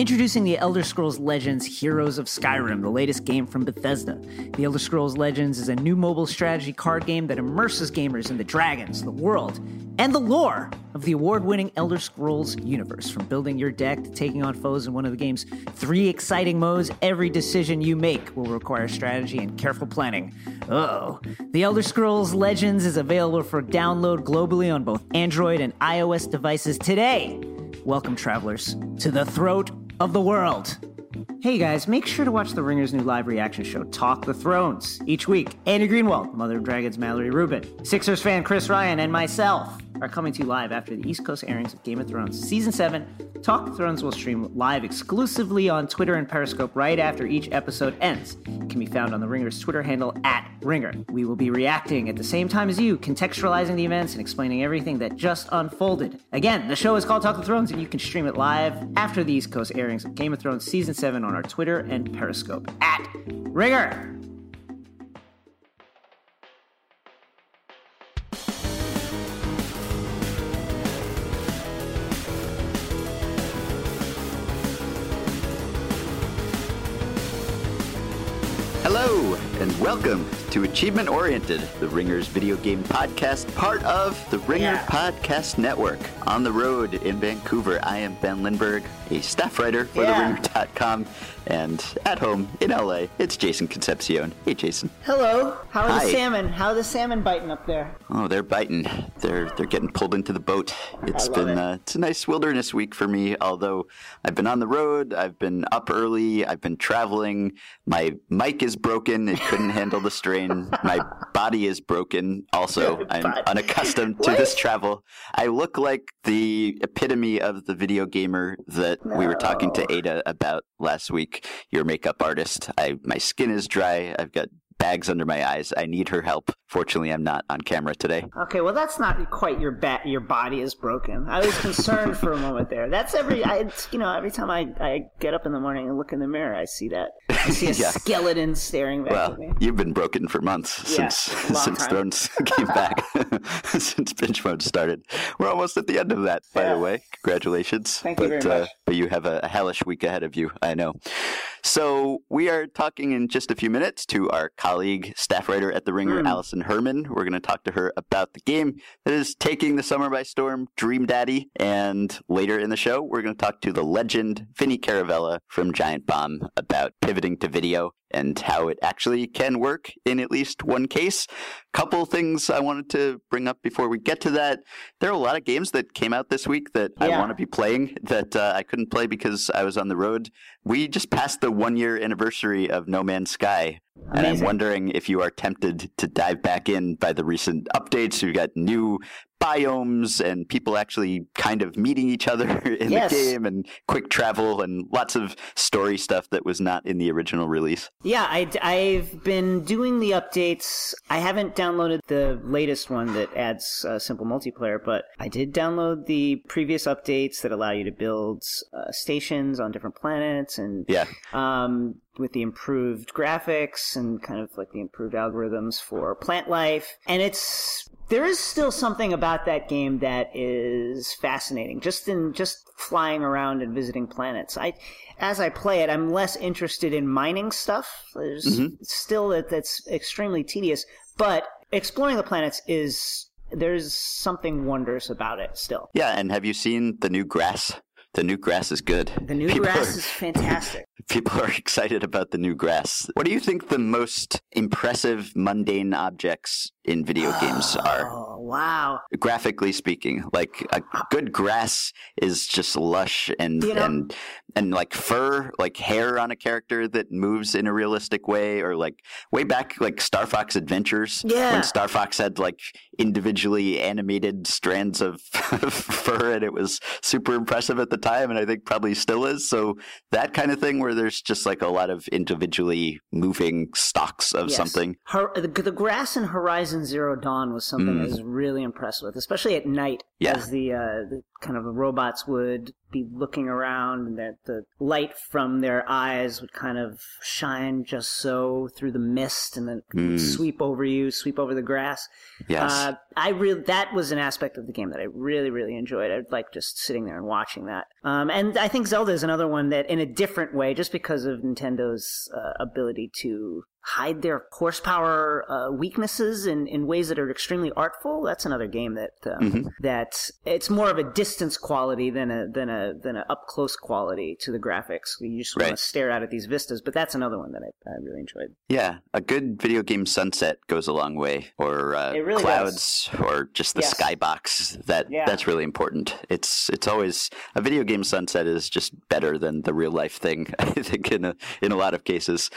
Introducing the Elder Scrolls Legends Heroes of Skyrim, the latest game from Bethesda. The Elder Scrolls Legends is a new mobile strategy card game that immerses gamers in the dragons, the world, and the lore of the award winning Elder Scrolls universe. From building your deck to taking on foes in one of the game's three exciting modes, every decision you make will require strategy and careful planning. Oh. The Elder Scrolls Legends is available for download globally on both Android and iOS devices today. Welcome, travelers, to the throat of the world. Hey guys, make sure to watch The Ringer's new live reaction show, Talk the Thrones, each week. Andy Greenwald, Mother of Dragons Mallory Rubin, Sixers fan Chris Ryan, and myself are coming to you live after the East Coast airings of Game of Thrones Season 7. Talk the Thrones will stream live exclusively on Twitter and Periscope right after each episode ends. It can be found on The Ringer's Twitter handle at Ringer. We will be reacting at the same time as you, contextualizing the events and explaining everything that just unfolded. Again, the show is called Talk the Thrones, and you can stream it live after the East Coast airings of Game of Thrones Season 7 on our Twitter and Periscope at Ringer. Hello, and welcome to Achievement Oriented, the Ringers video game podcast, part of the Ringer Yeah. Podcast Network. On the road in Vancouver, I am Ben Lindbergh, a staff writer for Yeah. TheRinger.com, and at home in LA, it's Jason Concepcion. Hey, Jason. Hello. How are Hi. the salmon? How are the salmon biting up there? Oh, they're biting. They're they're getting pulled into the boat. It's been it. uh, it's a nice wilderness week for me. Although I've been on the road, I've been up early, I've been traveling. My mic is broken; it couldn't handle the strain. My body is broken. Also, I'm unaccustomed to this travel. I look like the epitome of the video gamer that we were talking to Ada about last week. Your makeup artist. I my skin is dry. I've got bags under my eyes. I need her help. Fortunately, I'm not on camera today. Okay, well that's not quite your bat. Your body is broken. I was concerned for a moment there. That's every. I, you know, every time I, I get up in the morning and look in the mirror, I see that. I see a Yeah. skeleton staring back Well, at me. you've been broken for months Yeah, since since time. Thrones came back, since binge mode started. We're almost at the end of that, by Yeah. the way. Congratulations! Thank you but, very Uh, much. but you have a, a hellish week ahead of you. I know. So we are talking in just a few minutes to our colleague, staff writer at the Ringer, Mm. Allison Herman. We're going to talk to her about the game that is taking the summer by storm, Dream Daddy. And later in the show, we're going to talk to the legend Vinny Caravella from Giant Bomb about pivoting to video and how it actually can work in at least one case. Couple things I wanted to bring up before we get to that. There are a lot of games that came out this week that I want to be playing that uh, I couldn't play because I was on the road. We just passed the one year anniversary of No Man's Sky. And I'm wondering if you are tempted to dive back in by the recent updates. We've got new biomes and people actually kind of meeting each other in Yes. the game and quick travel and lots of story stuff that was not in the original release. Yeah, I, have been doing the updates. I haven't downloaded the latest one that adds uh, simple multiplayer, but I did download the previous updates that allow you to build uh, stations on different planets and Yeah. um, with the improved graphics and kind of like the improved algorithms for plant life. And it's there is still something about that game that is fascinating. Just in just flying around and visiting planets. I as I play it, I'm less interested in mining stuff. There's Mhm. still that that's extremely tedious, but exploring the planets is there's something wondrous about it still. Yeah, and have you seen the new grass? The new grass is good. The new People grass are- is fantastic. People are excited about the new grass. What do you think the most impressive mundane objects in video games are? Oh wow! Graphically speaking, like a uh, good grass is just lush and You know- and and like fur, like hair on a character that moves in a realistic way, or like way back like Star Fox Adventures, Yeah. when Star Fox had like individually animated strands of fur, and it was super impressive at the time, and I think probably still is. So that kind of thing, where there's just like a lot of individually moving stalks of Yes. something. Hor- the, the grass in Horizon Zero Dawn was something Mm. I was really impressed with, especially at night, Yeah. as the, uh, the kind of the robots would be looking around and their the light from their eyes would kind of shine just so through the mist and then Mm. sweep over you, sweep over the grass. Yes. Uh, I really that was an aspect of the game that I really really enjoyed. I like just sitting there and watching that. Um, and I think Zelda is another one that, in a different way, just because of Nintendo's uh, ability to hide their horsepower uh, weaknesses in, in ways that are extremely artful. That's another game that um, Mhm. that it's more of a distance quality than a than a than a up close quality to the graphics. You just want to stare out at these vistas. But that's another one that I, I really enjoyed. Yeah, a good video game sunset goes a long way, or uh, really clouds, or just the Yes. skybox. That Yeah. that's really important. It's it's always a video game sunset is just better than the real life thing. I think in a, in a lot of cases.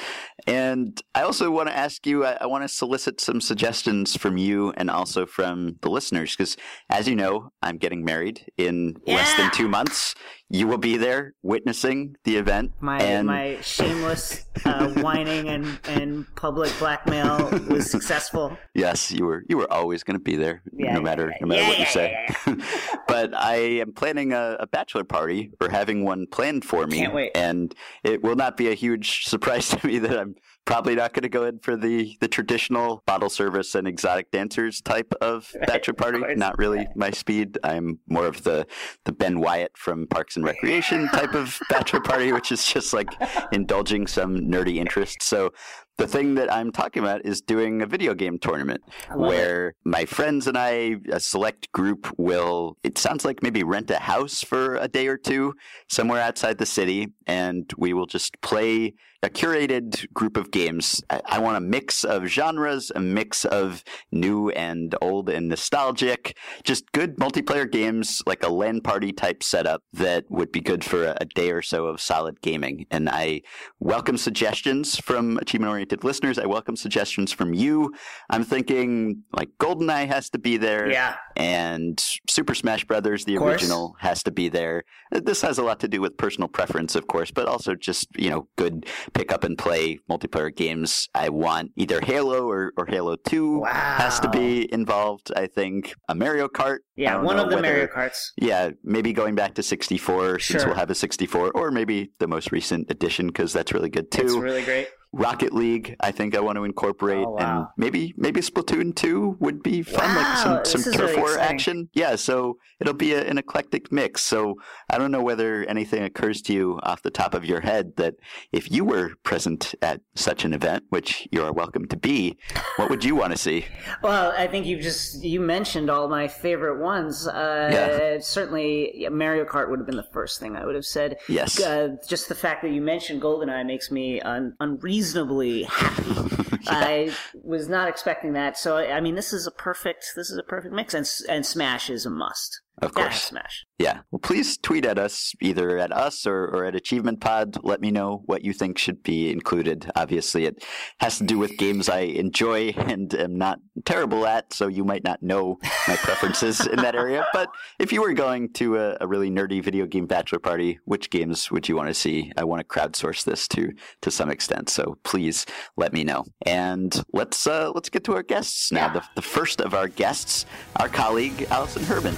And I also want to ask you. I, I want to solicit some suggestions from you and also from the listeners, because as you know, I'm getting married in less than two months. You will be there witnessing the event. My and my shameless uh, whining and, and public blackmail was successful. Yes, you were you were always going to be there, Yeah, no matter yeah. no matter Yeah, what you say. but I am planning a, a bachelor party or having one planned for me, Can't wait. and it will not be a huge surprise to me that I'm probably not going to go in for the the traditional bottle service and exotic dancers type of Right, bachelor of party. course. Not really my speed. I'm more of the the Ben Wyatt from Parks and Recreation type of bachelor party, which is just like indulging some nerdy interest. So the thing that I'm talking about is doing a video game tournament love it. where my friends and I, a select group, will, it sounds like maybe rent a house for a day or two somewhere outside the city, and we will just play a curated group of games. I, I want a mix of genres, a mix of new and old and nostalgic, just good multiplayer games, like a LAN party type setup that would be good for a, a day or so of solid gaming. And I welcome suggestions from achievement oriented listeners. I welcome suggestions from you. I'm thinking like GoldenEye has to be there. Yeah, And Super Smash Brothers, the original, has to be there. This has a lot to do with personal preference, of course, but also just, you know, good pick up and play multiplayer games. I want either Halo or, or Halo 2 wow, has to be involved, I think. A Mario Kart. Yeah, one of the whether- Mario Karts. yeah, maybe going back to 64 since we'll have a 64, or maybe the most recent edition because that's really good too. It's really great. Rocket League, I think I want to incorporate, Oh, and maybe maybe Splatoon 2 would be fun, like some, some turf really war exciting. action. Yeah, so it'll be a, an eclectic mix. So I don't know whether anything occurs to you off the top of your head that if you were present at such an event, which you are welcome to be, what would you want to see? Well, I think you just you mentioned all my favorite ones. Uh, Yeah. Certainly, Mario Kart would have been the first thing I would have said. Yes. Uh, just the fact that you mentioned GoldenEye makes me un- unreasonably happy. I was not expecting that. So I I mean, this is a perfect this is a perfect mix, and and Smash is a must. Of course. Smash. Yeah. Well, please tweet at us, either at us or, or at Achievement Pod. Let me know what you think should be included. Obviously, it has to do with games I enjoy and am not terrible at, so you might not know my preferences in that area. But if you were going to a, a really nerdy video game bachelor party, which games would you want to see? I want to crowdsource this to to some extent, so please let me know. And let's uh, let's get to our guests now. Yeah. The, the first of our guests, our colleague Allison Herman.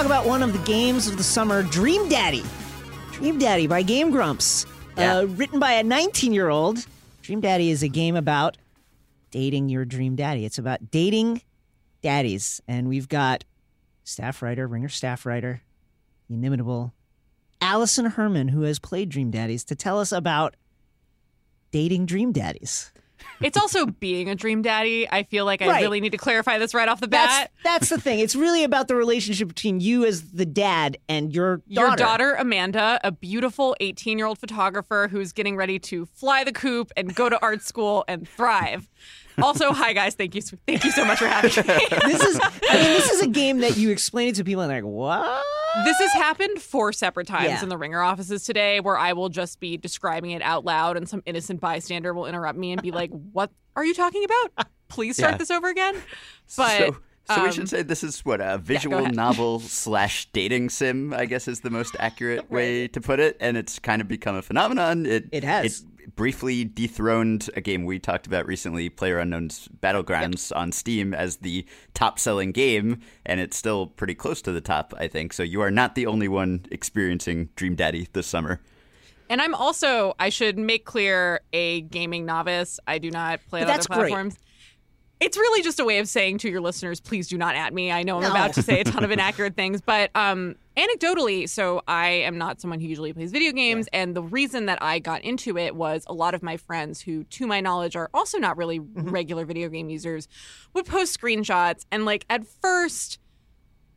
Talk about one of the games of the summer, Dream Daddy. Dream Daddy by Game Grumps. Yeah. Uh, written by a 19 year old. Dream Daddy is a game about dating your dream daddy. It's about dating daddies. And we've got staff writer, ringer staff writer, inimitable Allison Herman, who has played Dream Daddies, to tell us about dating dream daddies. It's also being a dream daddy. I feel like I Right. really need to clarify this right off the That's bat. that's the thing. It's really about the relationship between you as the dad and your daughter. Your daughter, Amanda, a beautiful 18 year old photographer who's getting ready to fly the coop and go to art school and thrive. Also, hi guys, thank you, thank you so much for having me. this is I mean this is a game that you explain it to people and they're like, "What?" This has happened four separate times Yeah. in the ringer offices today where I will just be describing it out loud and some innocent bystander will interrupt me and be like, What are you talking about? Please start Yeah. this over again. But so, So we Um, should say this is what a visual ahead. novel slash dating sim, I guess is the most accurate way to put it, and it's kind of become a phenomenon. It It has. It briefly dethroned a game we talked about recently, PlayerUnknown's Battlegrounds on Steam, as the top-selling game, and it's still pretty close to the top, I think. So you are not the only one experiencing Dream Daddy this summer. And I'm also, I should make clear, a gaming novice. I do not play But on that's other great. It's really just a way of saying to your listeners, please do not at me. I know I'm No. about to say a ton of inaccurate things, but um, anecdotally, so I am not someone who usually plays video games, and the reason that I got into it was a lot of my friends who, to my knowledge, are also not really Mm-hmm. regular video game users, would post screenshots, and like at first,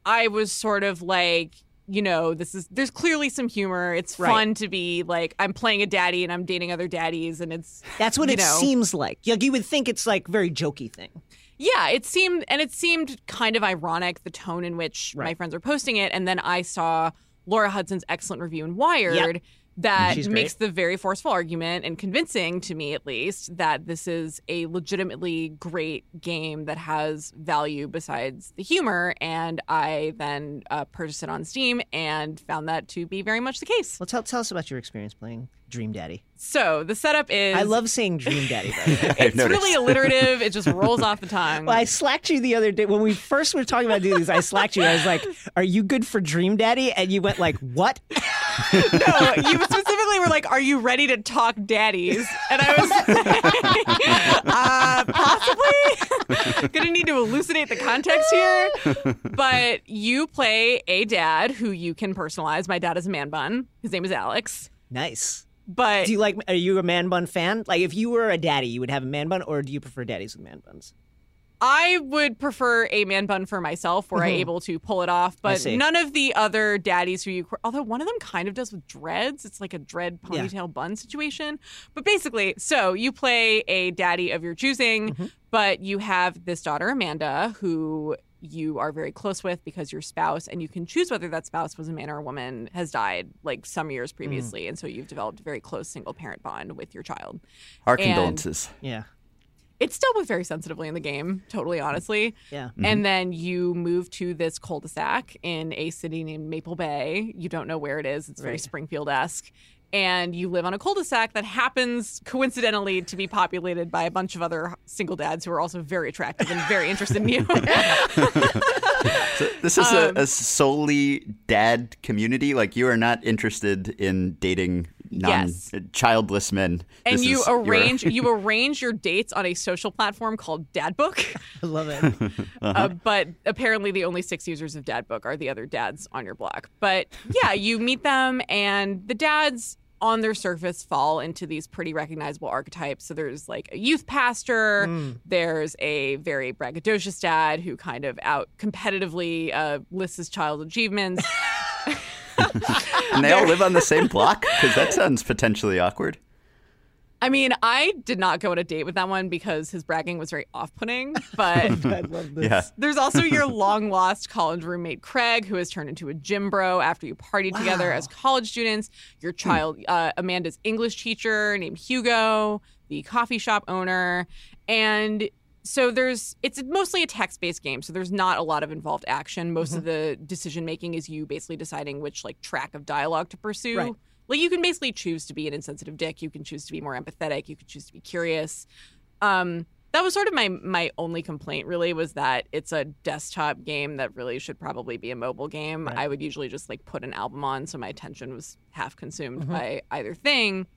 I was sort of like, you know, this is there's clearly some humor. It's Right. fun to be like I'm playing a daddy and I'm dating other daddies and it's That's what it know. seems like. Like you would think it's like very jokey thing. Yeah, it seemed and it seemed kind of ironic the tone in which my friends were posting it and then I saw Laura Hudson's excellent review in Wired that She's great. makes the very forceful argument and convincing to me at least that this is a legitimately great game that has value besides the humor and I then uh, purchased it on Steam and found that to be very much the case. Well, tell, tell us about your experience playing Dream Daddy. So the setup is I love saying Dream Daddy. By the way. I've it's noticed. really alliterative. It just rolls off the tongue. Well, I slacked you the other day when we first were talking about doing this. I slacked you. I was like, "Are you good for Dream Daddy?" And you went like, "What?" no, you specifically were like, "Are you ready to talk daddies?" And I was like, uh, possibly. Gonna need to elucidate the context here. But you play a dad who you can personalize. My dad is a man bun. His name is Alex. Nice. But Do you like? Are you a man bun fan? Like, if you were a daddy, you would have a man bun, or do you prefer daddies with man buns? I would prefer a man bun for myself, were I able to pull it off. But none of the other daddies who you, although one of them kind of does with dreads, it's like a dread Yeah. ponytail bun situation. But basically, so you play a daddy of your choosing, Mm-hmm. but you have this daughter Amanda who you are very close with because your spouse, and you can choose whether that spouse was a man or a woman, has died like some years Mm. previously, and so you've developed a very close single parent bond with your child. Our And- condolences. Yeah. It's dealt with very sensitively in the game, totally honestly. Yeah. And then you move to this cul-de-sac in a city named Maple Bay. You don't know where it is. It's very Right. Springfield-esque. And you live on a cul-de-sac that happens coincidentally to be populated by a bunch of other single dads who are also very attractive and very interested in you. So this is Um, a, a solely dad community. Like you are not interested in dating non Yes. childless men. and This you is your- arrange you arrange your dates on a social platform called Dadbook. I love it. Uh-huh. Uh, but apparently, the only six users of Dadbook are the other dads on your block. But yeah, you meet them, and the dads on their surface fall into these pretty recognizable archetypes. So there's like a youth pastor, there's a very braggadocious dad who kind of out competitively uh, lists his child achievements. and they all live on the same block because that sounds potentially awkward. I mean, I did not go on a date with that one because his bragging was very off putting, but. I love this. Yeah. There's also your long lost college roommate Craig, who has turned into a gym bro after you partied together as college students. Your child, uh, Amanda's English teacher named Hugo, the coffee shop owner, and so there's it's mostly a text-based game. So there's not a lot of involved action. Most of the decision making is you basically deciding which like track of dialogue to pursue. Right. Like you can basically choose to be an insensitive dick. You can choose to be more empathetic. You can choose to be curious. Um, that was sort of my my only complaint really was that it's a desktop game that really should probably be a mobile game. Right. I would usually just like put an album on so my attention was half consumed by either thing.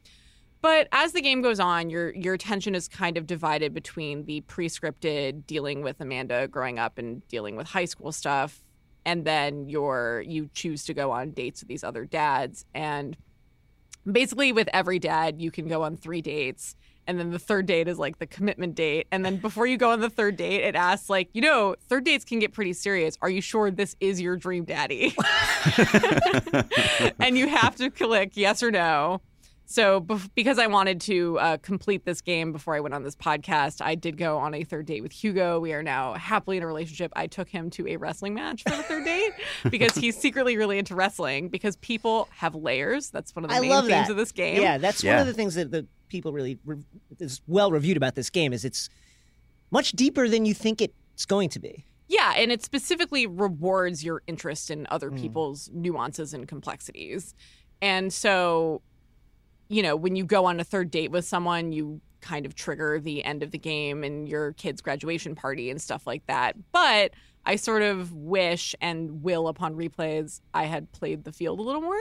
But as the game goes on, your your attention is kind of divided between the pre-scripted dealing with Amanda growing up and dealing with high school stuff, and then your you choose to go on dates with these other dads. And basically, with every dad, you can go on three dates, and then the third date is like the commitment date. And then before you go on the third date, it asks like, you know, third dates can get pretty serious. Are you sure this is your dream daddy? and you have to click yes or no. So, bef- because I wanted to uh, complete this game before I went on this podcast, I did go on a third date with Hugo. We are now happily in a relationship. I took him to a wrestling match for the third date because he's secretly really into wrestling. Because people have layers. That's one of the I main love themes that. of this game. Yeah, that's one of the things that the people really re- is well reviewed about this game is it's much deeper than you think it's going to be. Yeah, and it specifically rewards your interest in other Mm. people's nuances and complexities. And so, you know, when you go on a third date with someone, you kind of trigger the end of the game and your kid's graduation party and stuff like that. But I sort of wish and will upon replays I had played the field a little more.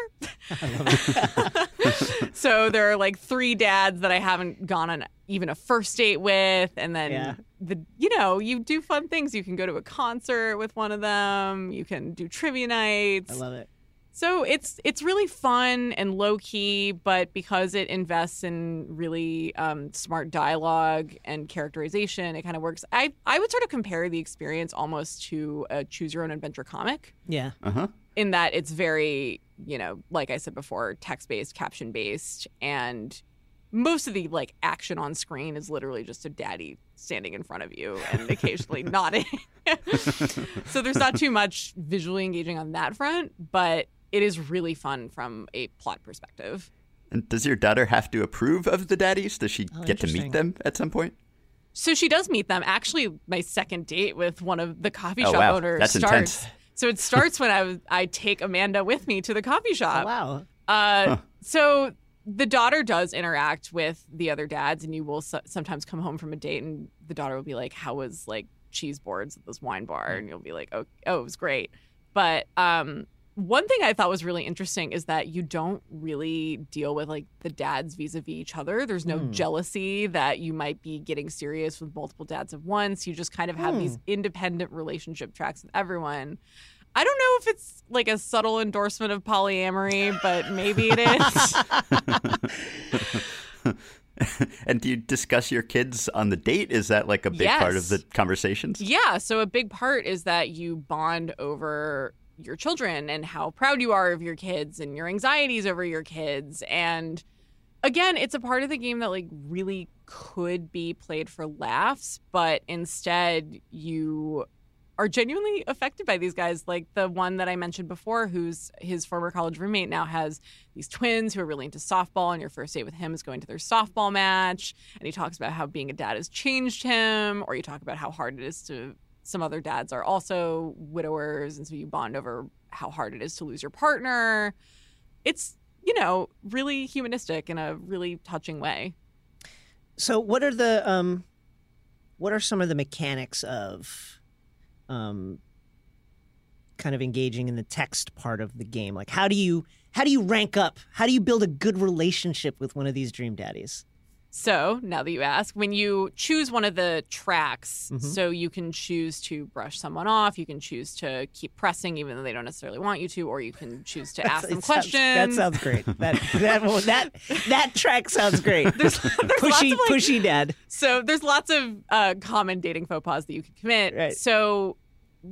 so there are like three dads that I haven't gone on even a first date with, and then Yeah. the you know you do fun things. You can go to a concert with one of them. You can do trivia nights. I love it. So it's it's really fun and low key, but because it invests in really um, smart dialogue and characterization, it kind of works. I I would sort of compare the experience almost to a choose your own adventure comic Yeah. Uh huh. in that it's very, you know, like I said before, text based, caption based, and most of the like action on screen is literally just a daddy standing in front of you and occasionally nodding. so there's not too much visually engaging on that front, but it is really fun from a plot perspective. And does your daughter have to approve of the daddies? Does she Oh, get to meet them at some point? So she does meet them. Actually, my second date with one of the coffee Oh, shop wow. owners That's starts. intense. So it starts when I I take Amanda with me to the coffee shop. Oh, wow. Uh, So the daughter does interact with the other dads, and you will so- sometimes come home from a date, and the daughter will be like, "How was like cheese boards at this wine bar?" And you'll be like, "Oh, oh, it was great." But um, one thing I thought was really interesting is that you don't really deal with like the dads vis-a-vis each other. There's no Hmm. jealousy that you might be getting serious with multiple dads at once. You just kind of have Hmm. these independent relationship tracks with everyone. I don't know if it's like a subtle endorsement of polyamory, but maybe it is. and do you discuss your kids on the date? Is that like a big part of the conversations? yeah. So a big part is that you bond over your children and how proud you are of your kids and your anxieties over your kids. And again, it's a part of the game that like really could be played for laughs, but instead you are genuinely affected by these guys. Like the one that I mentioned before, who's his former college roommate now has these twins who are really into softball, and your first date with him is going to their softball match. And he talks about how being a dad has changed him, or you talk about how hard it is to. Some other dads are also widowers, and so you bond over how hard it is to lose your partner. It's, you know, really humanistic in a really touching way. So what are the um what are some of the mechanics of um kind of engaging in the text part of the game? Like how do you how do you rank up? How do you build a good relationship with one of these dream daddies? So now that you ask, when you choose one of the tracks, Mhm. so you can choose to brush someone off, you can choose to keep pressing even though they don't necessarily want you to, or you can choose to ask them sounds- questions. that sounds great. That that well, that that track sounds great. There's, there's lots pushy of, like, pushy dad. So there's lots of uh, common dating faux pas that you can commit. Right. So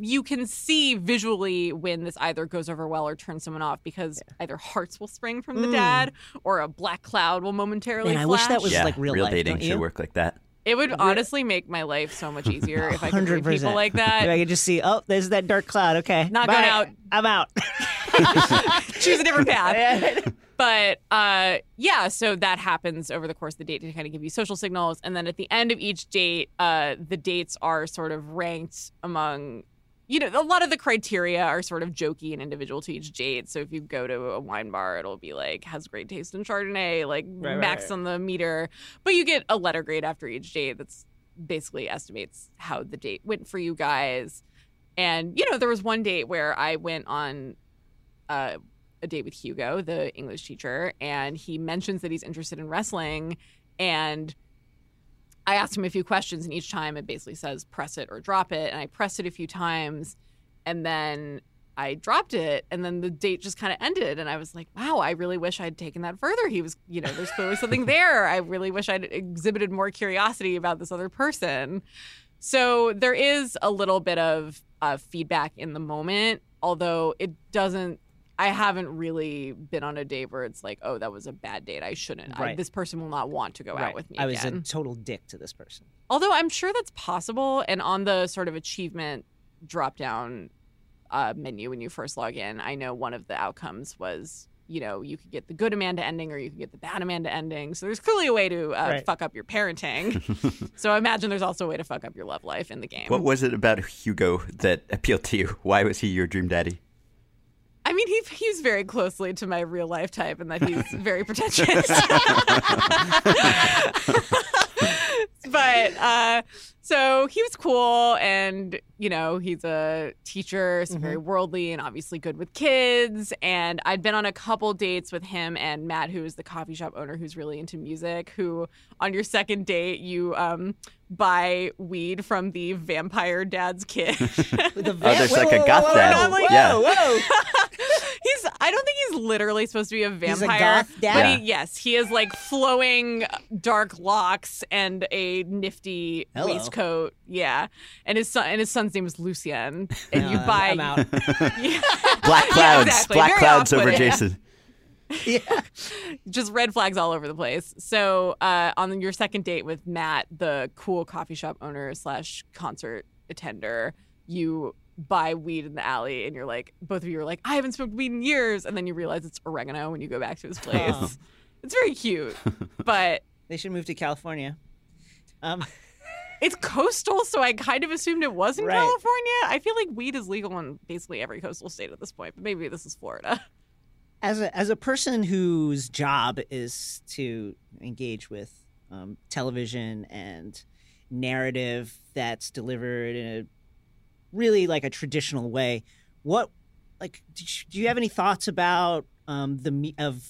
you can see visually when this either goes over well or turns someone off because either hearts will spring from the Mm. dad or a black cloud will momentarily Man, I flash. wish that was yeah, like real, life, dating should work like that. It would honestly make my life so much easier if I could read people like that. If I could just see, oh, there's that dark cloud. Okay, Not bye. going out. I'm out. choose a different path. But uh, yeah, so that happens over the course of the date to kind of give you social signals, and then at the end of each date, uh, the dates are sort of ranked among. You know, a lot of the criteria are sort of jokey and individual to each date. So if you go to a wine bar, it'll be like has great taste in Chardonnay, like right, max right. on the meter. But you get a letter grade after each date that's basically estimates how the date went for you guys. And you know, there was one date where I went on uh, a date with Hugo, the English teacher, and he mentions that he's interested in wrestling. And I asked him a few questions, and each time it basically says press it or drop it. And I pressed it a few times, and then I dropped it, and then the date just kind of ended. And I was like, wow, I really wish I'd taken that further. He was, you know, there's clearly something there. I really wish I'd exhibited more curiosity about this other person. So there is a little bit of uh, feedback in the moment, although it doesn't. I haven't really been on a date where it's like, oh, that was a bad date. I shouldn't. I, this person will not want to go out with me I was again. a total dick to this person. Although I'm sure that's possible. And on the sort of achievement drop down uh, menu when you first log in, I know one of the outcomes was you know, you could get the good Amanda ending or you could get the bad Amanda ending. So there's clearly a way to uh, Right. fuck up your parenting. so I imagine there's also a way to fuck up your love life in the game. What was it about Hugo that appealed to you? Why was he your dream daddy? I mean, he he's very closely to my real life type, and that he's very pretentious. but uh, so he was cool, and you know, he's a teacher, so very worldly, and obviously good with kids. And I'd been on a couple dates with him and Matt, who is the coffee shop owner, who's really into music. Who on your second date you um, buy weed from the vampire dad's kid. The Oh, there's like a goth whoa, dad. Whoa, whoa, Yeah. whoa. He's I don't think he's literally supposed to be a a vampire. goth dad? But he, yes, he is like flowing dark locks and a nifty Hello. Waistcoat. Yeah. And his son and his son's name is Lucien. And you buy I'm out. Yeah. Black clouds, exactly. black Very clouds over off-putting. Jason. yeah. just red flags all over the place. So uh, on your second date with Matt, the cool coffee shop owner slash concert attender, you buy weed in the alley, and you're like, both of you are like, I haven't smoked weed in years, and then you realize it's oregano when you go back to his place. Oh. It's very cute, but They should move to California. Um, it's coastal, so I kind of assumed it was in Right. California. I feel like weed is legal in basically every coastal state at this point, but maybe this is Florida. as a as a person whose job is to engage with um, television and narrative that's delivered in a really like a traditional way, what like do you, do you have any thoughts about um, the of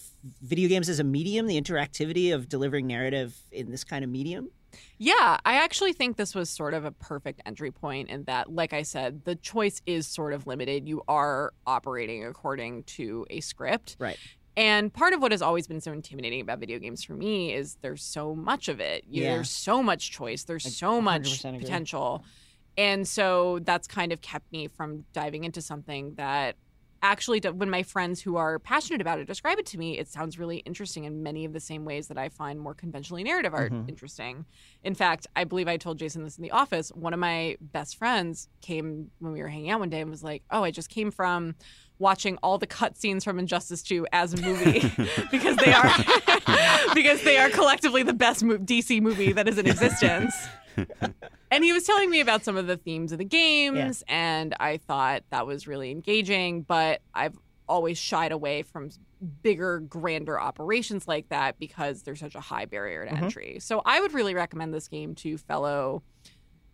video games as a medium, the interactivity of delivering narrative in this kind of medium? Yeah, I actually think this was sort of a perfect entry point in that, like I said, the choice is sort of limited. You are operating according to a script. Right. And part of what has always been so intimidating about video games for me is there's so much of it. You, Yeah. There's so much choice. There's I so much agree. potential. And so that's kind of kept me from diving into something that actually, when my friends who are passionate about it describe it to me, it sounds really interesting in many of the same ways that I find more conventionally narrative art Mhm. interesting. In fact, I believe I told Jason this in the office. One of my best friends came when we were hanging out one day and was like, "Oh, I just came from watching all the cutscenes from Injustice 2 as a movie because they are because they are collectively the best mo- DC movie that is in existence." and he was telling me about some of the themes of the games and I thought that was really engaging, but I've always shied away from bigger, grander operations like that because there's such a high barrier to Mhm. entry. So I would really recommend this game to fellow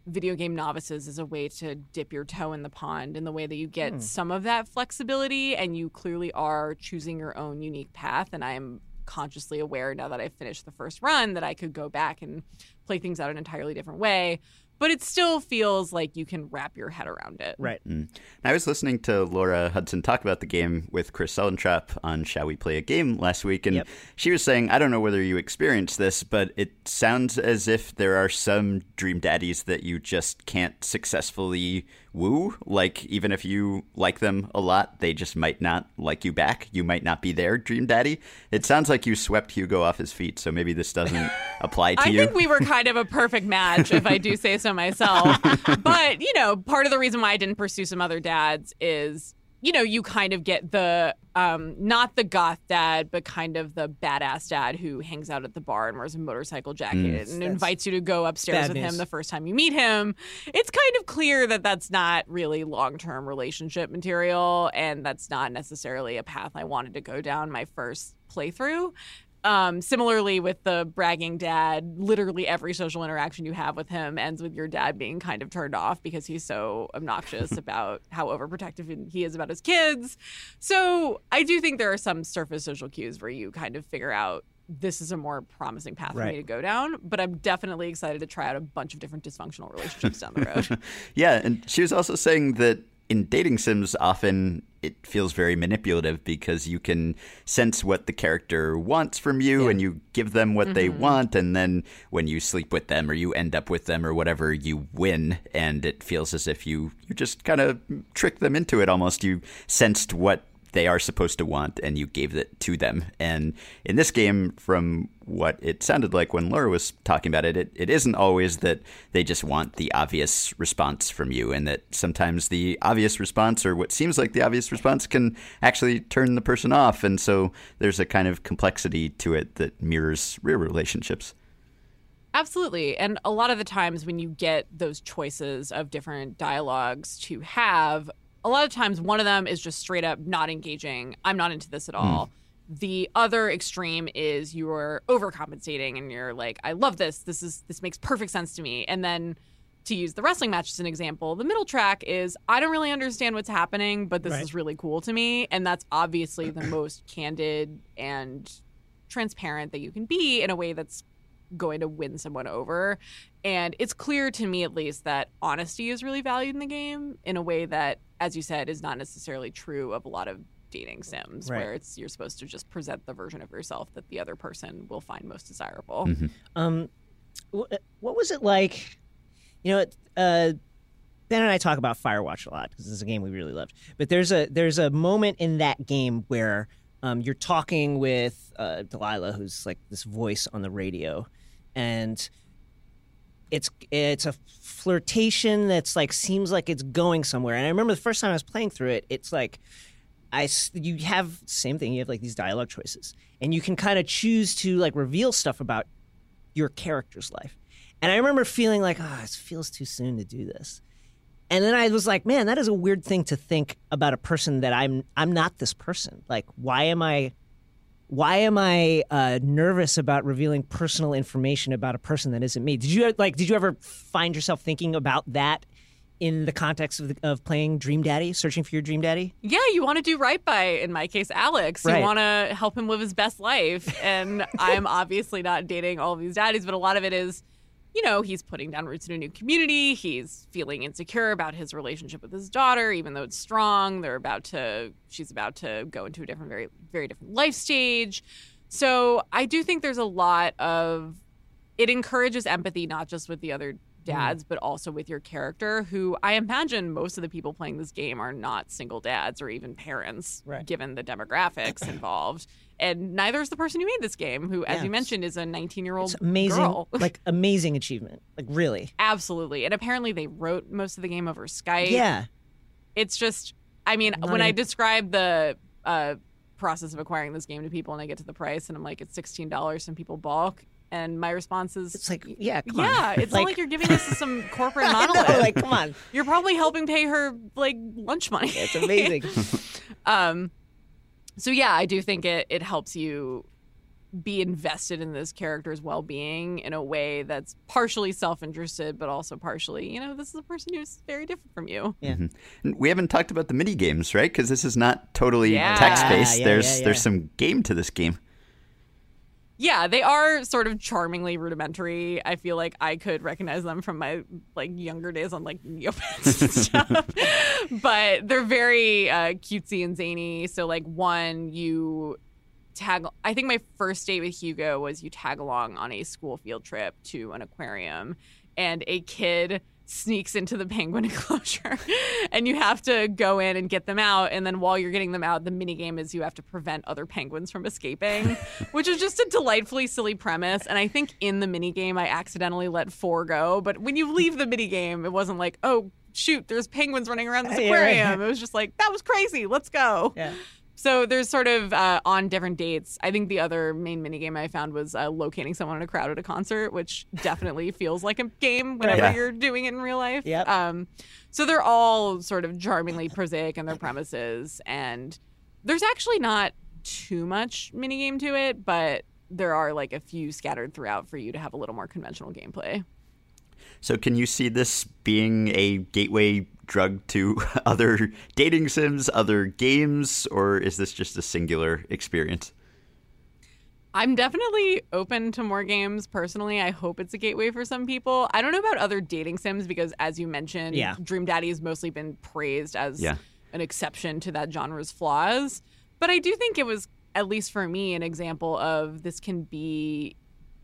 video game novices as a way to dip your toe in the pond in the way that you get Hmm. some of that flexibility and you clearly are choosing your own unique path and I'm consciously aware now that I've finished the first run that I could go back and play things out an entirely different way but it still feels like you can wrap your head around it. Right. Mm. I was listening to Laura Hudson talk about the game with Chris Suellentrop on Shall We Play a Game last week, and Yep. she was saying, I don't know whether you experienced this, but it sounds as if there are some dream daddies that you just can't successfully woo. Like, even if you like them a lot, they just might not like you back. You might not be their dream daddy. It sounds like you swept Hugo off his feet, so maybe this doesn't apply to I you. I think we were kind of a perfect match, if I do say so myself. But, you know, part of the reason why I didn't pursue some other dads is, you know, you kind of get the, um, not the goth dad, but kind of the badass dad who hangs out at the bar and wears a motorcycle jacket and invites you to go upstairs with him the first time you meet him. It's kind of clear that that's not really long term relationship material and that's not necessarily a path I wanted to go down my first playthrough. Um, similarly, with the bragging dad, literally every social interaction you have with him ends with your dad being kind of turned off because he's so obnoxious about how overprotective he is about his kids. So I do think there are some surface social cues where you kind of figure out this is a more promising path for me to go down. But I'm definitely excited to try out a bunch of different dysfunctional relationships down the road. Yeah, and she was also saying that in dating sims, often it feels very manipulative because you can sense what the character wants from you Yeah. and you give them what they mm-hmm. want. And then when you sleep with them or you end up with them or whatever, you win. And it feels as if you, you just kind of trick them into it almost. You sensed what they are supposed to want and you gave it to them. And in this game, from what it sounded like when Laura was talking about it, it, it isn't always that they just want the obvious response from you, and that sometimes the obvious response or what seems like the obvious response can actually turn the person off. And so there's a kind of complexity to it that mirrors real relationships. Absolutely. And a lot of the times when you get those choices of different dialogues to have, a lot of times one of them is just straight up not engaging. I'm not into this at all. Mm. The other extreme is you're overcompensating and you're like, I love this. This is this makes perfect sense to me. And then to use the wrestling match as an example, the middle track is I don't really understand what's happening, but this right. is really cool to me. And that's obviously the most candid and transparent that you can be in a way that's going to win someone over. And it's clear to me, at least, that honesty is really valued in the game in a way that, as you said, is not necessarily true of a lot of dating sims, right. where it's you're supposed to just present the version of yourself that the other person will find most desirable. Mm-hmm. Um, what was it like? You know, uh, Ben and I talk about Firewatch a lot because it's a game we really loved. But there's a there's a moment in that game where um, you're talking with uh, Delilah, who's like this voice on the radio, and it's it's a flirtation that's like seems like it's going somewhere. And I remember the first time I was playing through it, it's like I you have same thing. You have like these dialogue choices, and you can kind of choose to like reveal stuff about your character's life. And I remember feeling like, oh, it feels too soon to do this. And then I was like, man, that is a weird thing to think about a person that I'm I'm not this person. Like, why am I why am I uh, nervous about revealing personal information about a person that isn't me? Did you like? Did you ever find yourself thinking about that in the context of, the, of playing Dream Daddy, searching for your Dream Daddy? Yeah, you want to do right by, in my case, Alex. Right. You want to help him live his best life, and I'm obviously not dating all these daddies, but a lot of it is you know, he's putting down roots in a new community. He's feeling insecure about his relationship with his daughter, even though it's strong. They're about to, she's about to go into a different, very, very different life stage. So I do think there's a lot of, it encourages empathy, not just with the other dads, mm. but also with your character, who I imagine most of the people playing this game are not single dads or even parents, right. given the demographics involved and neither is the person who made this game, who, as yeah, you mentioned, is a 19 year old amazing, girl. like amazing achievement, like really, absolutely. And apparently, they wrote most of the game over Skype. Yeah, it's just, I mean, Not when even... I describe the uh, process of acquiring this game to people, and I get to the price, and I'm like, it's sixteen dollars, and people balk. And my response is, "It's like, yeah, yeah, on. it's like, not like you're giving this to some corporate monolith. know, like, come on, you're probably helping pay her like lunch money. it's amazing. um, so yeah, I do think it it helps you be invested in this character's well-being in a way that's partially self-interested but also partially you know this is a person who's very different from you yeah mm-hmm. we haven't talked about the mini games right because this is not totally yeah. text-based yeah, yeah, there's there's some game to this game yeah, they are sort of charmingly rudimentary. I feel like I could recognize them from my like younger days on like Neopets and stuff. but they're very uh, cutesy and zany. So like one, you tag. I think my first date with Hugo was you tag along on a school field trip to an aquarium, and a kid sneaks into the penguin enclosure and you have to go in and get them out and then while you're getting them out the mini game is you have to prevent other penguins from escaping which is just a delightfully silly premise and i think in the mini game i accidentally let four go but when you leave the mini game it wasn't like oh shoot there's penguins running around this aquarium. It was just like that was crazy let's go. Yeah so there's sort of uh, on different dates. I think the other main minigame I found was uh, locating someone in a crowd at a concert, which definitely feels like a game whenever yeah. you're doing it in real life. Yep. Um, so they're all sort of charmingly prosaic in their premises, and there's actually not too much minigame to it, but there are like a few scattered throughout for you to have a little more conventional gameplay. So, can you see this being a gateway drug to other dating sims, other games, or is this just a singular experience? I'm definitely open to more games personally. I hope it's a gateway for some people. I don't know about other dating sims because, as you mentioned, yeah. Dream Daddy has mostly been praised as yeah. an exception to that genre's flaws. But I do think it was, at least for me, an example of this can be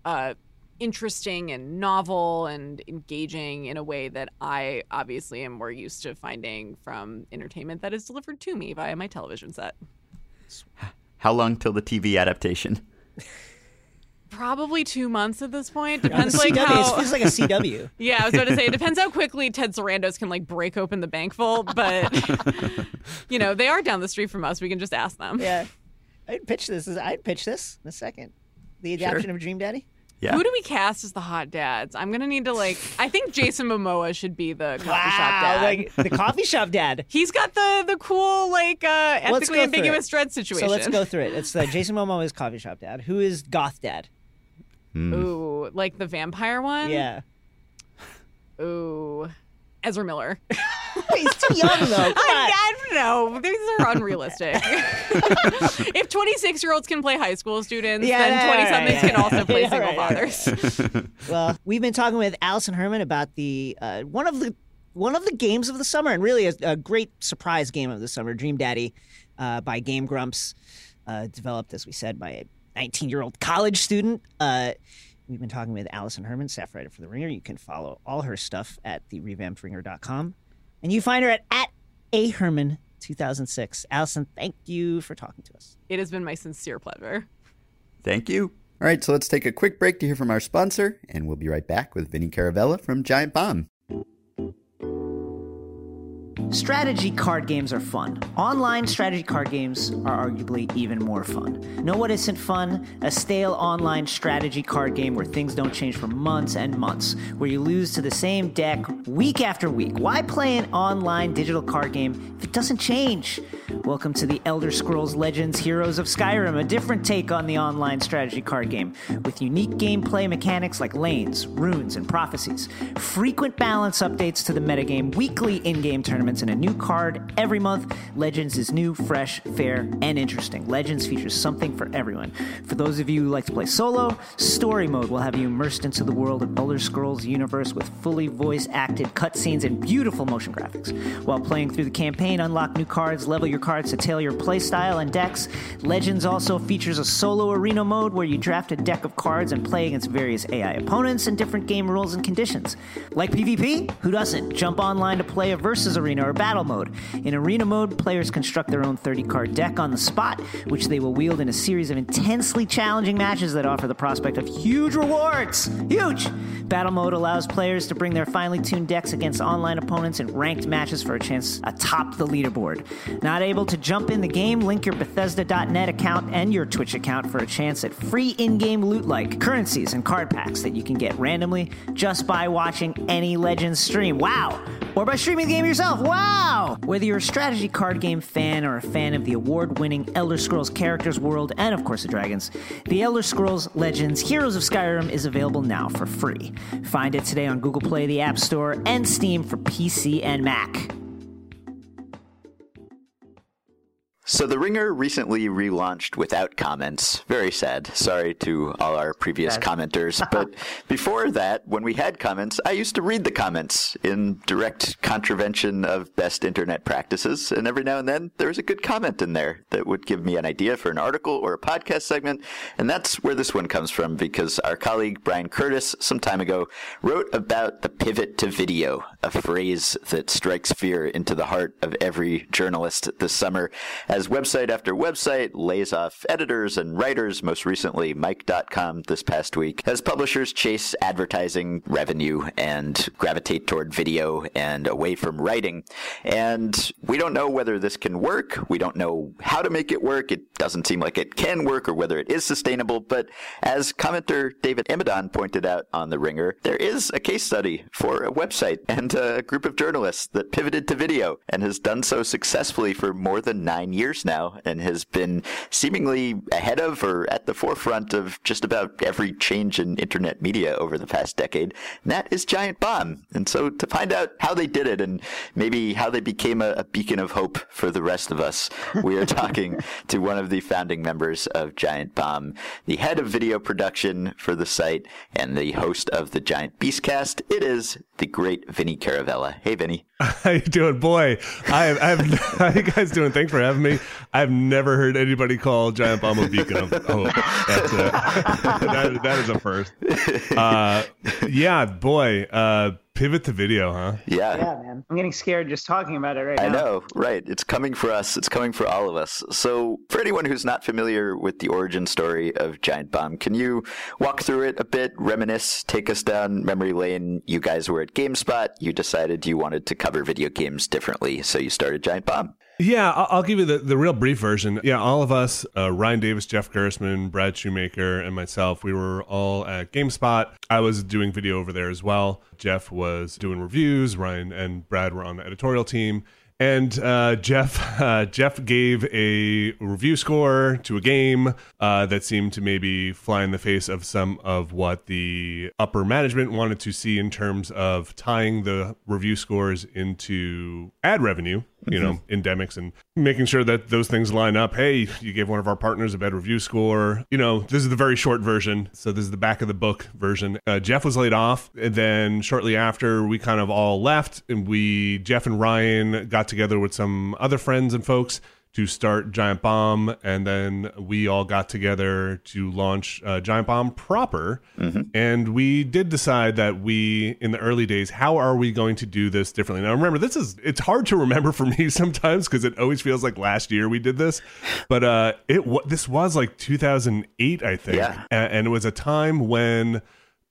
uh, interesting and novel and engaging in a way that I obviously am more used to finding from entertainment that is delivered to me via my television set. How long till the TV adaptation? Probably two months at this point. Depends CW, like it how. feels like a CW. Yeah, I was about to say it depends how quickly Ted Sarandos can like break open the bank vault, but you know they are down the street from us. We can just ask them. yeah, I'd pitch this. I'd pitch this in a second. The adaptation of Dream Daddy. Yeah. Who do we cast as the hot dads? I'm gonna need to like. I think Jason Momoa should be the coffee shop Wow, dad. like the coffee shop dad. He's got the the cool like uh, Let's ethically go through ambiguous it. dread situation. So let's go through it. It's the Jason Momoa is coffee shop dad. Who is goth dad? Ooh, like the vampire one. Yeah, Ooh, Ezra Miller. he's too young though. Come. I, I don't know. These are unrealistic. if 26 year olds can play high school students, Yeah, then yeah, 20 yeah, somethings yeah, can also play Yeah, single right, right, fathers. Well, we've been talking with Allison Herman about the uh, one of the one of the games of the summer, and really a, a great surprise game of the summer, Dream Daddy, uh, by Game Grumps, uh, developed as we said by a 19 year old college student. Uh, we've been talking with Alison Herman, staff writer for The Ringer. You can follow all her stuff at therevampedringer.com, and you find her at at a Herman 2006. Allison, thank you for talking to us. it has been my sincere pleasure. Thank you. All right, so let's take a quick break to hear from our sponsor, and we'll be right back with Vinny Caravella from Giant Bomb. Strategy card games are fun. Online strategy card games are arguably even more fun. Know what isn't fun? A stale online strategy card game where things don't change for months and months, where you lose to the same deck week after week. Why play an online digital card game if it doesn't change? Welcome to the Elder Scrolls Legends Heroes of Skyrim, a different take on the online strategy card game, with unique gameplay mechanics like lanes, runes, and prophecies, frequent balance updates to the metagame, weekly in game tournaments, and a new card every month. Legends is new, fresh, fair, and interesting. Legends features something for everyone. For those of you who like to play solo, Story Mode will have you immersed into the world of Elder Scrolls universe with fully voice acted cutscenes and beautiful motion graphics. While playing through the campaign, unlock new cards, level your cards to tailor your playstyle and decks. Legends also features a solo arena mode where you draft a deck of cards and play against various AI opponents and different game rules and conditions. Like PvP? Who doesn't? Jump online to play a versus arena or battle mode. In arena mode, players construct their own 30 card deck on the spot, which they will wield in a series of intensely challenging matches that offer the prospect of huge rewards. Huge! Battle mode allows players to bring their finely tuned decks against online opponents in ranked matches for a chance atop the leaderboard. Not able to jump in the game? Link your Bethesda.net account and your Twitch account for a chance at free in game loot like currencies and card packs that you can get randomly just by watching any Legends stream. Wow! Or by streaming the game yourself. Wow! Whether you're a strategy card game fan or a fan of the award winning Elder Scrolls characters world and, of course, the dragons, the Elder Scrolls Legends Heroes of Skyrim is available now for free. Find it today on Google Play, the App Store, and Steam for PC and Mac. So The Ringer recently relaunched without comments. Very sad. Sorry to all our previous commenters. but before that, when we had comments, I used to read the comments in direct contravention of best internet practices. And every now and then, there was a good comment in there that would give me an idea for an article or a podcast segment. And that's where this one comes from because our colleague Bryan Curtis, some time ago, wrote about the pivot to video, a phrase that strikes fear into the heart of every journalist this summer as website after website lays off editors and writers, most recently Mic.com this past week, as publishers chase advertising revenue and gravitate toward video and away from writing. And we don't know whether this can work. We don't know how to make it work. It doesn't seem like it can work or whether it is sustainable. But as commenter David Emidon pointed out on The Ringer, there is a case study for a website and a group of journalists that pivoted to video and has done so successfully for more than nine years now and has been seemingly ahead of or at the forefront of just about every change in internet media over the past decade. And that is Giant Bomb. And so to find out how they did it and maybe how they became a, a beacon of hope for the rest of us, we are talking to one of the founding members of Giant Bomb, the head of video production for the site and the host of the Giant Beastcast. It is the great Vinny Caravella. Hey, Vinny. How you doing, boy? I, I've how you guys doing? Thanks for having me. I've never heard anybody call Giant Bomb a beacon hope. That's a, that, that is a first. Uh, yeah, boy. Uh, Pivot to video, huh? Yeah. Yeah, man. I'm getting scared just talking about it right I now. I know, right. It's coming for us. It's coming for all of us. So, for anyone who's not familiar with the origin story of Giant Bomb, can you walk through it a bit, reminisce, take us down memory lane? You guys were at GameSpot. You decided you wanted to cover video games differently, so you started Giant Bomb. Yeah, I'll, give you the, the real brief version. Yeah, all of us, uh, Ryan Davis, Jeff Gerstmann, Brad Shoemaker, and myself, we were all at GameSpot. I was doing video over there as well. Jeff was doing reviews. Ryan and Brad were on the editorial team. And uh, Jeff uh, Jeff gave a review score to a game uh, that seemed to maybe fly in the face of some of what the upper management wanted to see in terms of tying the review scores into ad revenue, you know, endemics and making sure that those things line up. Hey, you gave one of our partners a bad review score. You know, this is the very short version. So this is the back of the book version. Uh, Jeff was laid off. And then shortly after, we kind of all left and we, Jeff and Ryan, got together with some other friends and folks to start Giant Bomb, and then we all got together to launch uh, Giant Bomb proper. And we did decide that we, in the early days, how are we going to do this differently? Now, remember, this is it's hard to remember for me sometimes because it always feels like last year we did this, but uh, it this was like 2008, I think, Yeah. And it was a time when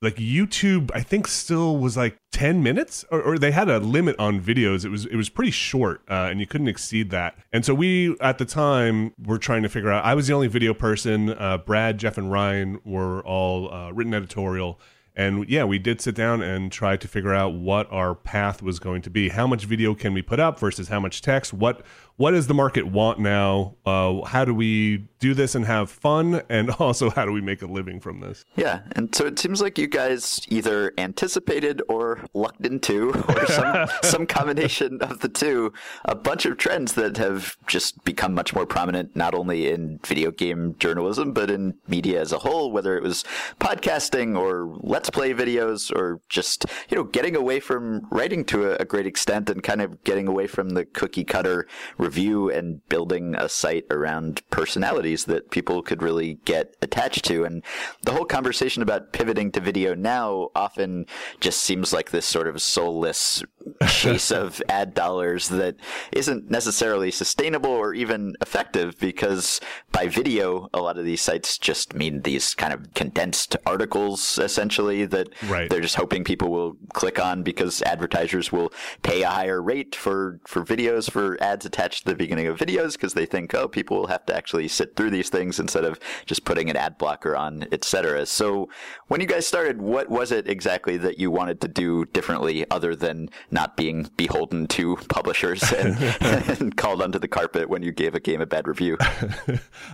like YouTube, I think still was like 10 minutes or, or they had a limit on videos. It was, it was pretty short uh, and you couldn't exceed that. And so we, at the time, were trying to figure out, I was the only video person. Uh, Brad, Jeff and Ryan were all uh, written editorial. And yeah, we did sit down and try to figure out what our path was going to be. How much video can we put up versus how much text? What what does the market want now? Uh, how do we do this and have fun? And also, how do we make a living from this? Yeah, and so it seems like you guys either anticipated or lucked into, or some some combination of the two, a bunch of trends that have just become much more prominent, not only in video game journalism but in media as a whole. Whether it was podcasting or let's play videos, or just you know getting away from writing to a, a great extent and kind of getting away from the cookie cutter review and building a site around personalities that people could really get attached to. And the whole conversation about pivoting to video now often just seems like this sort of soulless chase of ad dollars that isn't necessarily sustainable or even effective because by video, a lot of these sites just mean these kind of condensed articles essentially that Right. they're just hoping people will click on because advertisers will pay a higher rate for, for videos, for ads attached the beginning of videos because they think, oh, people will have to actually sit through these things instead of just putting an ad blocker on, etc. So when you guys started, what was it exactly that you wanted to do differently other than not being beholden to publishers and, and called onto the carpet when you gave a game a bad review?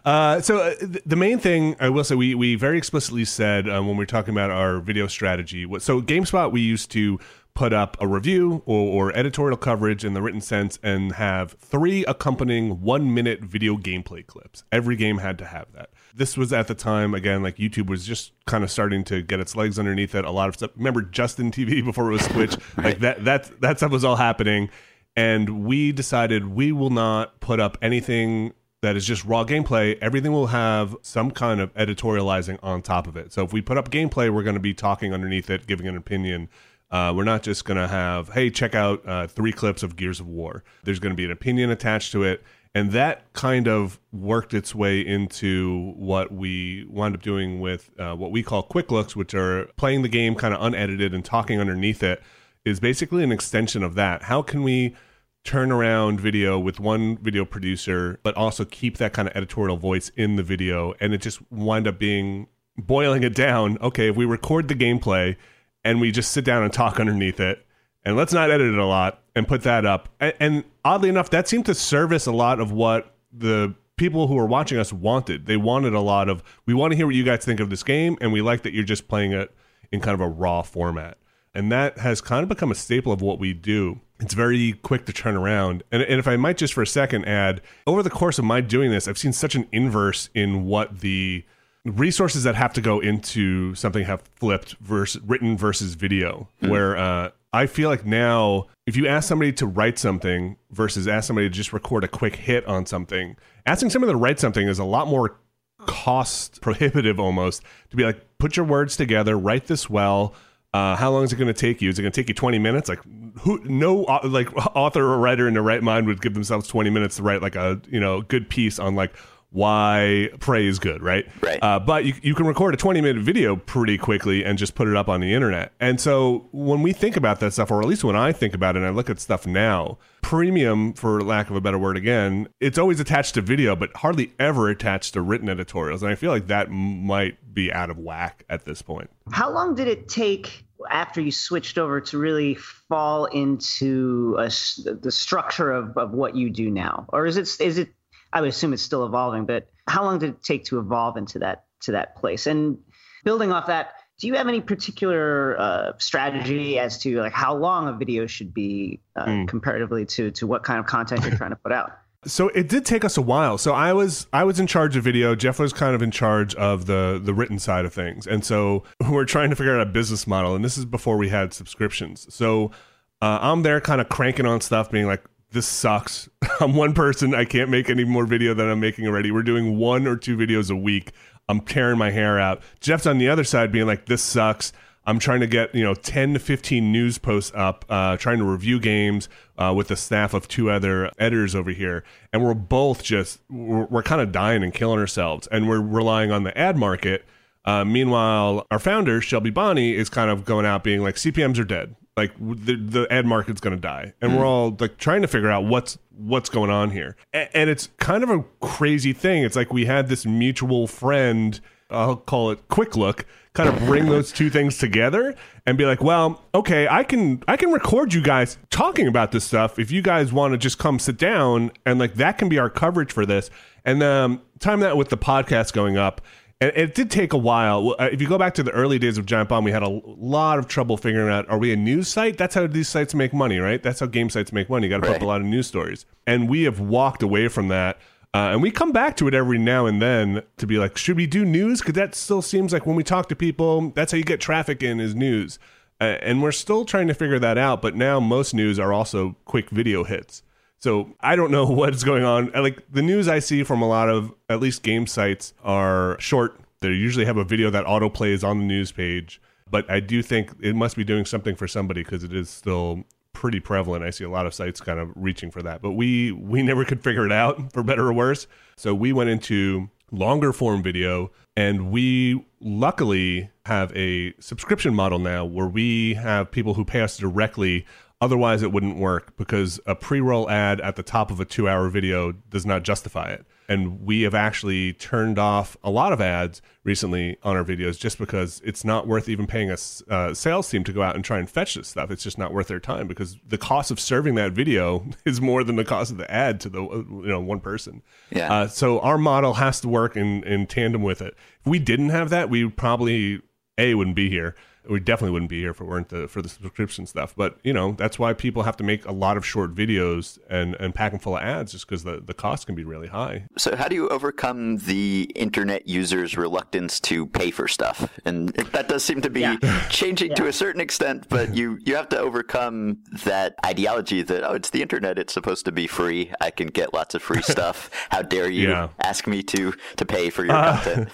Uh, so uh, th- the main thing I will say, we we very explicitly said um, when we're talking about our video strategy. So GameSpot, we used to put up a review or, or editorial coverage in the written sense and have three accompanying one minute video gameplay clips. Every game had to have that. This was at the time again, like YouTube was just kind of starting to get its legs underneath it. A lot of stuff. Remember Justin TV before it was Twitch? Like that that that stuff was all happening and we decided we will not put up anything that is just raw gameplay. Everything will have some kind of editorializing on top of it. So if we put up gameplay, we're going to be talking underneath it, giving an opinion. Uh, we're not just going to have, hey, check out uh, three clips of Gears of War. There's going to be an opinion attached to it. And that kind of worked its way into what we wound up doing with uh, what we call quick looks, which are playing the game kind of unedited and talking underneath it, is basically an extension of that. How can we turn around video with one video producer, but also keep that kind of editorial voice in the video? And it just wound up being boiling it down. Okay, if we record the gameplay and we just sit down and talk underneath it, and let's not edit it a lot and put that up. And, and oddly enough, that seemed to service a lot of what the people who were watching us wanted. They wanted a lot of, we want to hear what you guys think of this game, and we like that you're just playing it in kind of a raw format. And that has kind of become a staple of what we do. It's very quick to turn around. And, and if I might just for a second add, over the course of my doing this, I've seen such an inverse in what the resources that have to go into something have flipped versus written versus video where uh, i feel like now if you ask somebody to write something versus ask somebody to just record a quick hit on something asking somebody to write something is a lot more cost prohibitive almost to be like put your words together write this well Uh, how long is it going to take you? Is it going to take you 20 minutes? Like, who? No, like author or writer in their right mind would give themselves 20 minutes to write like a you know good piece on like why Prey is good, right? Right. Uh, but you, you can record a 20 minute video pretty quickly and just put it up on the internet. And so when we think about that stuff, or at least when I think about it and I look at stuff now, premium, for lack of a better word again, it's always attached to video, but hardly ever attached to written editorials. And I feel like that might be out of whack at this point. How long did it take after you switched over to really fall into a, the structure of, of what you do now? Or is it, is it I would assume it's still evolving, but how long did it take to evolve into that to that place? And building off that, do you have any particular uh, strategy as to like how long a video should be uh, mm. comparatively to to what kind of content you're trying to put out? So it did take us a while. So I was I was in charge of video. Jeff was kind of in charge of the the written side of things, and so we're trying to figure out a business model. And this is before we had subscriptions. So uh, I'm there, kind of cranking on stuff, being like, this sucks. I'm one person. I can't make any more video than I'm making already. We're doing one or two videos a week. I'm tearing my hair out. Jeff's on the other side being like, this sucks. I'm trying to get, you know, 10 to 15 news posts up, uh, trying to review games uh, with the staff of two other editors over here. And we're both just, we're, we're kind of dying and killing ourselves. And we're relying on the ad market. Uh, meanwhile, our founder, Shelby Bonnie, is kind of going out being like, CPMs are dead like the the ad market's going to die. And mm. we're all like trying to figure out what's what's going on here. And, and it's kind of a crazy thing. It's like we had this mutual friend i'll call it quick look kind of bring those two things together and be like well okay i can i can record you guys talking about this stuff if you guys want to just come sit down and like that can be our coverage for this. And um time that with the podcast going up and it did take a while. Uh, if you go back to the early days of Giant Bomb, we had a lot of trouble figuring out: are we a news site? That's how these sites make money, right? That's how game sites make money. You got to put up a lot of news stories, and we have walked away from that. Uh, and we come back to it every now and then to be like, should we do news? Because that still seems like when we talk to people, that's how you get traffic in is news. Uh, and we're still trying to figure that out. But now most news are also quick video hits. So I don't know what's going on. Like the news I see from a lot of at least game sites are short. They usually have a video that auto plays on the news page. But I do think it must be doing something for somebody because it is still pretty prevalent. I see a lot of sites kind of reaching for that. But we we never could figure it out for better or worse. So we went into longer form video and we luckily have a subscription model now where we have people who pay us directly Otherwise, it wouldn't work because a pre roll ad at the top of a two hour video does not justify it. And we have actually turned off a lot of ads recently on our videos just because it's not worth even paying a uh, sales team to go out and try and fetch this stuff. It's just not worth their time because the cost of serving that video is more than the cost of the ad to the you know one person. Yeah. Uh, so our model has to work in in tandem with it. If we didn't have that, we probably a wouldn't be here we definitely wouldn't be here if it weren't the, for the subscription stuff. But you know, that's why people have to make a lot of short videos and and pack them full of ads, just because the the cost can be really high. So how do you overcome the internet users' reluctance to pay for stuff? And that does seem to be yeah. changing yeah. to a certain extent, but you you have to overcome that ideology that oh, it's the internet, it's supposed to be free. I can get lots of free stuff. How dare you yeah. ask me to to pay for your uh, content?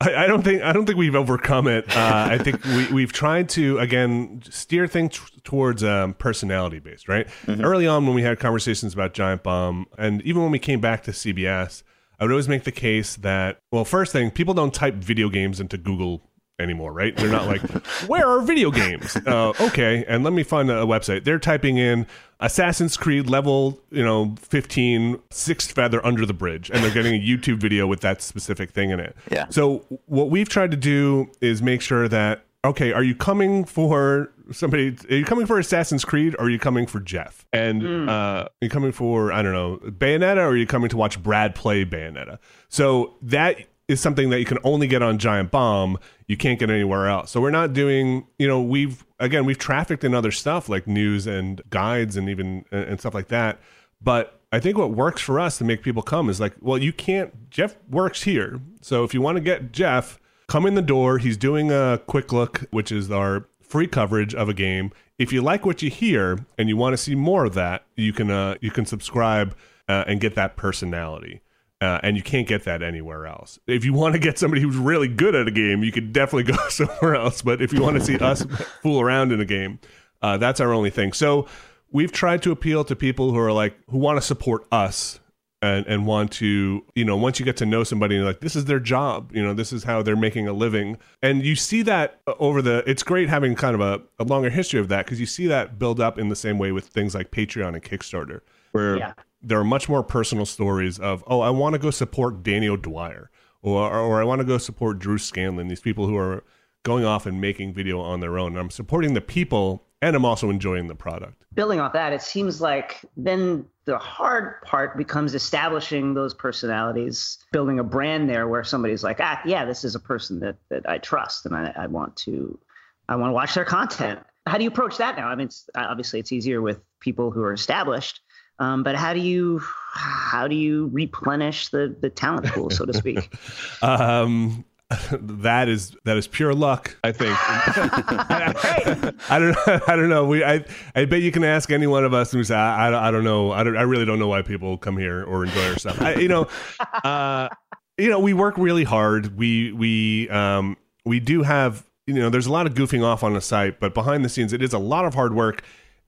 I, I, don't think I don't think we've overcome it. Uh, I think we, we've tried to again steer things t- towards um, personality based. Right. Mm-hmm. Early on, when we had conversations about Giant Bomb, and even when we came back to CBS, I would always make the case that well, first thing, people don't type video games into Google anymore, right? They're not like, where are video games? Uh, okay, and let me find a, website. They're typing in Assassin's Creed level, you know, 15, sixth feather under the bridge, and they're getting a YouTube video with that specific thing in it. Yeah. So what we've tried to do is make sure that okay, are you coming for somebody? Are you coming for Assassin's Creed, or are you coming for Jeff? And mm. uh, are you coming for I don't know Bayonetta, or are you coming to watch Brad play Bayonetta? So that is something that you can only get on Giant Bomb. You can't get anywhere else. So we're not doing, you know, we've again we've trafficked in other stuff like news and guides and even and stuff like that. But I think what works for us to make people come is like, well, you can't. Jeff works here, so if you want to get Jeff, come in the door. He's doing a quick look, which is our free coverage of a game. If you like what you hear and you want to see more of that, you can uh, you can subscribe uh, and get that personality. Uh, and you can't get that anywhere else. If you want to get somebody who's really good at a game, you could definitely go somewhere else. But if you want to see us fool around in a game, uh, that's our only thing. So we've tried to appeal to people who are like who want to support us and and want to you know once you get to know somebody you're like this is their job you know this is how they're making a living and you see that over the it's great having kind of a, a longer history of that because you see that build up in the same way with things like patreon and kickstarter where Yeah. There are much more personal stories of oh i want to go support Danny O'Dwyer or or i want to go support drew scanlon these people who are going off and making video on their own and i'm supporting the people and i'm also enjoying the product building off that, it seems like then the hard part becomes establishing those personalities, building a brand there where somebody's like, ah, yeah, this is a person that that I trust and I, I want to, I want to watch their content. How do you approach that now? I mean, it's, obviously it's easier with people who are established, um, but how do you how do you replenish the the talent pool, so to speak? Um, that is that is pure luck, I think. I don't I don't know. We I I bet you can ask any one of us and we say I, I, I don't know. I don't I really don't know why people come here or enjoy our stuff. I, you know, uh, you know, we work really hard. We we um we do have you know there's a lot of goofing off on the site, but behind the scenes it is a lot of hard work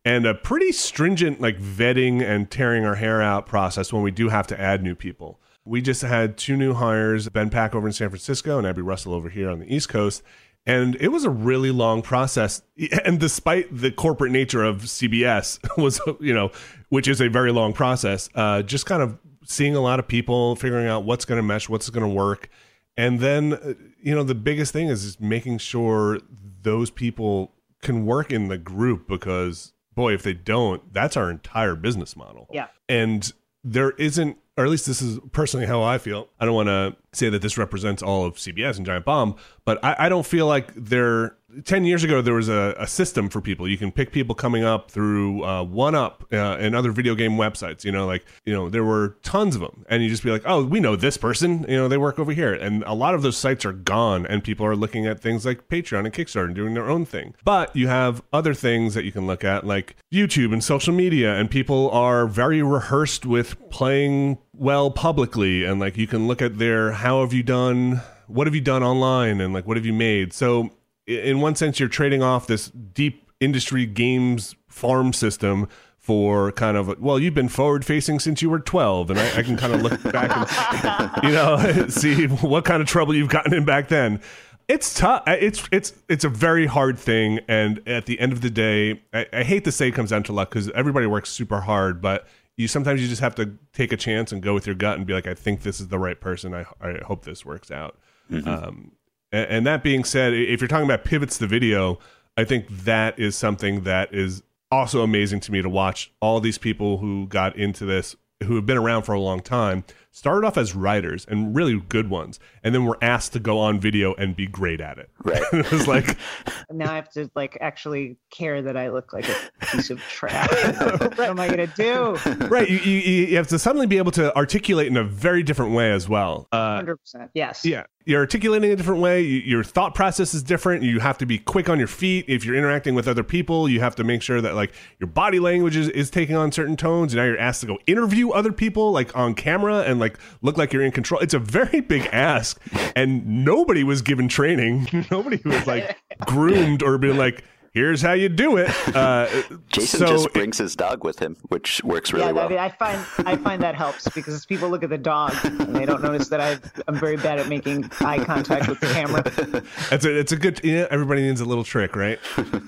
and a pretty stringent like vetting and tearing our hair out process when we do have to add new people. We just had two new hires, Ben Pack over in San Francisco and Abby Russell over here on the East Coast. And it was a really long process. And despite the corporate nature of CBS was, you know, which is a very long process, uh, just kind of seeing a lot of people, figuring out what's going to mesh, what's going to work. And then, uh, you know, the biggest thing is, is making sure those people can work in the group because, boy, if they don't, that's our entire business model. Yeah. And there isn't, or at least this is personally how I feel. I don't want to say that this represents all of CBS and Giant Bomb, but I, I don't feel like they're 10 years ago there was a, a, system for people. You can pick people coming up through uh, 1UP uh, and other video game websites you know like you know there were tons of them. And you just be like oh we know this person. You know they work over here. And a lot of those sites are gone and people are looking at things like patreon and kickstarter and doing their own thing. But you have other things that you can look at like youtube and social media. And people are very rehearsed with playing well publicly. And like you can look at their how have you done? What have you done online? And like what have you made? So in one sense you're trading off this deep industry games farm system for kind of well you've been forward facing since you were 12 and I, I can kind of look back and you know see what kind of trouble you've gotten in back then. It's tough it's it's it's a very hard thing and at the end of the day i, I hate to say it comes down to luck because everybody works super hard but you sometimes you just have to take a chance and go with your gut and be like i think this is the right person. I, I hope this works out. Um, and, and that being said, if you're talking about pivots the video, I think that is something that is also amazing to me to watch all these people who got into this, who have been around for a long time, started off as writers and really good ones, and then were asked to go on video and be great at it. Right. it was like, now I have to like actually care that I look like a piece of trash. what am I gonna do? right, you, you, you have to suddenly be able to articulate in a very different way as well. Uh, Hundred percent. Yes. Yeah, you're articulating a different way. Your thought process is different. You have to be quick on your feet. If you're interacting with other people, you have to make sure that like your body language is, is taking on certain tones. And now you're asked to go interview other people like on camera and like look like you're in control. It's a very big ask, and nobody was given training. nobody was like groomed or been like. Here's how you do it. Uh, Jason so just brings his dog with him, which works really yeah, well. I, mean, I find I find that helps because people look at the dog and they don't notice that I I'm very bad at making eye contact with the camera. It's a it's a good. You know, everybody needs a little trick, right?